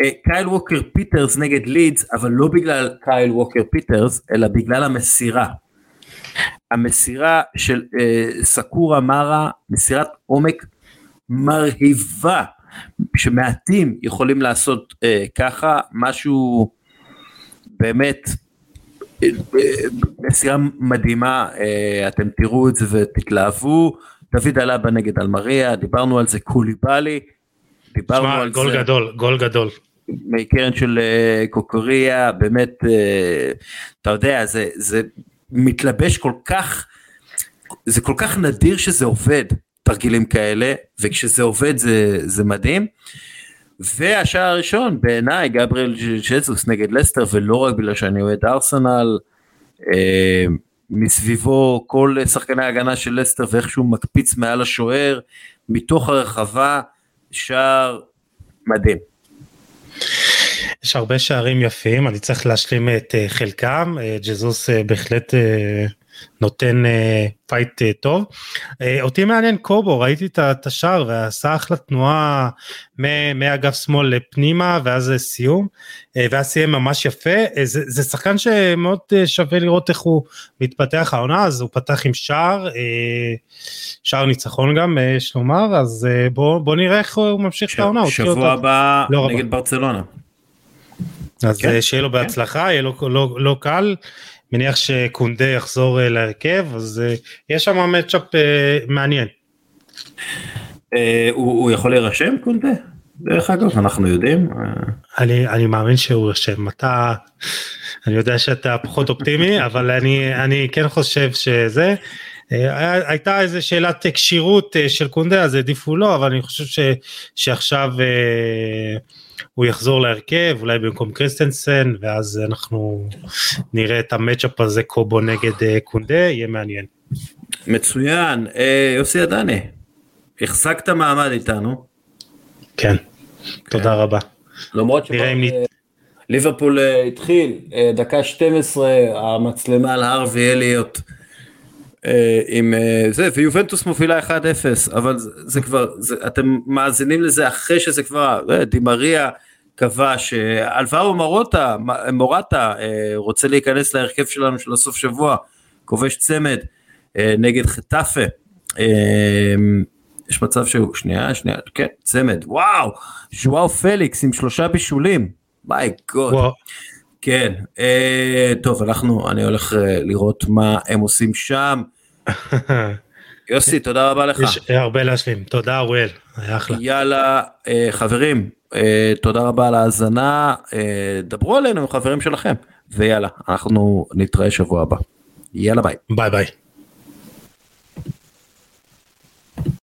אה, קייל ווקר פיטרס נגד לידס אבל לא בגלל קייל ווקר פיטרס אלא בגלל המסירה. המסירה של אה, סקו מארה מסירת עומק מרהיבה שמעטים יכולים לעשות אה, ככה משהו באמת מסירה מדהימה אה, אתם תראו את זה ותתלהבו דוד אלבה נגד אלמריה דיברנו על זה קוליבאלי דיברנו שמע, על גול זה גדול, גול גדול. מקרן של אה, קוקוריה באמת אה, אתה יודע זה זה מתלבש כל כך זה כל כך נדיר שזה עובד תרגילים כאלה וכשזה עובד זה זה מדהים. והשער הראשון בעיניי גבריאל ג'זוס נגד לסטר ולא רק בגלל שאני אוהד ארסנל אה, מסביבו כל שחקני ההגנה של לסטר ואיכשהו מקפיץ מעל השוער מתוך הרחבה שער מדהים. יש הרבה שערים יפים, אני צריך להשלים את אה, חלקם, ג'זוס אה, בהחלט אה, נותן אה, פייט אה, טוב. אה, אותי מעניין קובו, ראיתי את השער ועשה אחלה תנועה מאגף שמאל לפנימה ואז אה, סיום, אה, ואז סיים ממש יפה, אה, זה, זה שחקן שמאוד אה, שווה לראות איך הוא מתפתח העונה, אז הוא פתח עם שער, אה, שער ניצחון גם, אה, יש לומר, אז אה, בוא, נראה איך הוא ממשיך את העונה. שבוע הבא לא. נגד ברצלונה. אז כן, כן, שיהיה לו בהצלחה, יהיה לו לא, לא קל, מניח שקונדה יחזור אה, להרכב, אז אה, יש שם מצ'אפ אה, מעניין. הוא, הוא יכול להירשם קונדה? דרך אגב אנחנו יודעים. אני, אני מאמין שהוא יושב, אתה, אני יודע שאתה פחות אופטימי, [LAUGHS] אבל אני, אני כן חושב שזה, הייתה איזה שאלת כשירות של קונדה, אז העדיפו לא, אבל אני חושב ש, שעכשיו הוא יחזור להרכב, אולי במקום קריסטנסן, ואז אנחנו נראה את המצ'אפ הזה קובו נגד אה, קונדה, יהיה מעניין. מצוין. אה, יוסי עדני, החזקת מעמד איתנו. כן, תודה רבה. למרות שכבר, אה, ליברפול אה, התחיל, דקה 12, המצלמה על הרווי אליוט. אה, עם אה, זה ויובנטוס מובילה 1-0 אבל זה, זה כבר זה, אתם מאזינים לזה אחרי שזה כבר אה, דימריה כבש אה, אלבאו מרוטה מורטה רוצה להיכנס להרכב שלנו של הסוף שבוע כובש צמד נגד חטאפה. יש מצב שהוא שנייה שנייה כן צמד וואו! ז'ואאו פליקס עם שלושה בישולים. my God כן, אה, טוב, אנחנו, אני הולך אה, לראות מה הם עושים שם. [LAUGHS] יוסי, תודה רבה לך. יש הרבה להשלים, תודה אוריאל, היה אחלה. יאללה, אה, חברים, אה, תודה רבה על ההאזנה, אה, דברו עלינו עם חברים שלכם, ויאללה, אנחנו נתראה שבוע הבא. יאללה ביי. ביי ביי.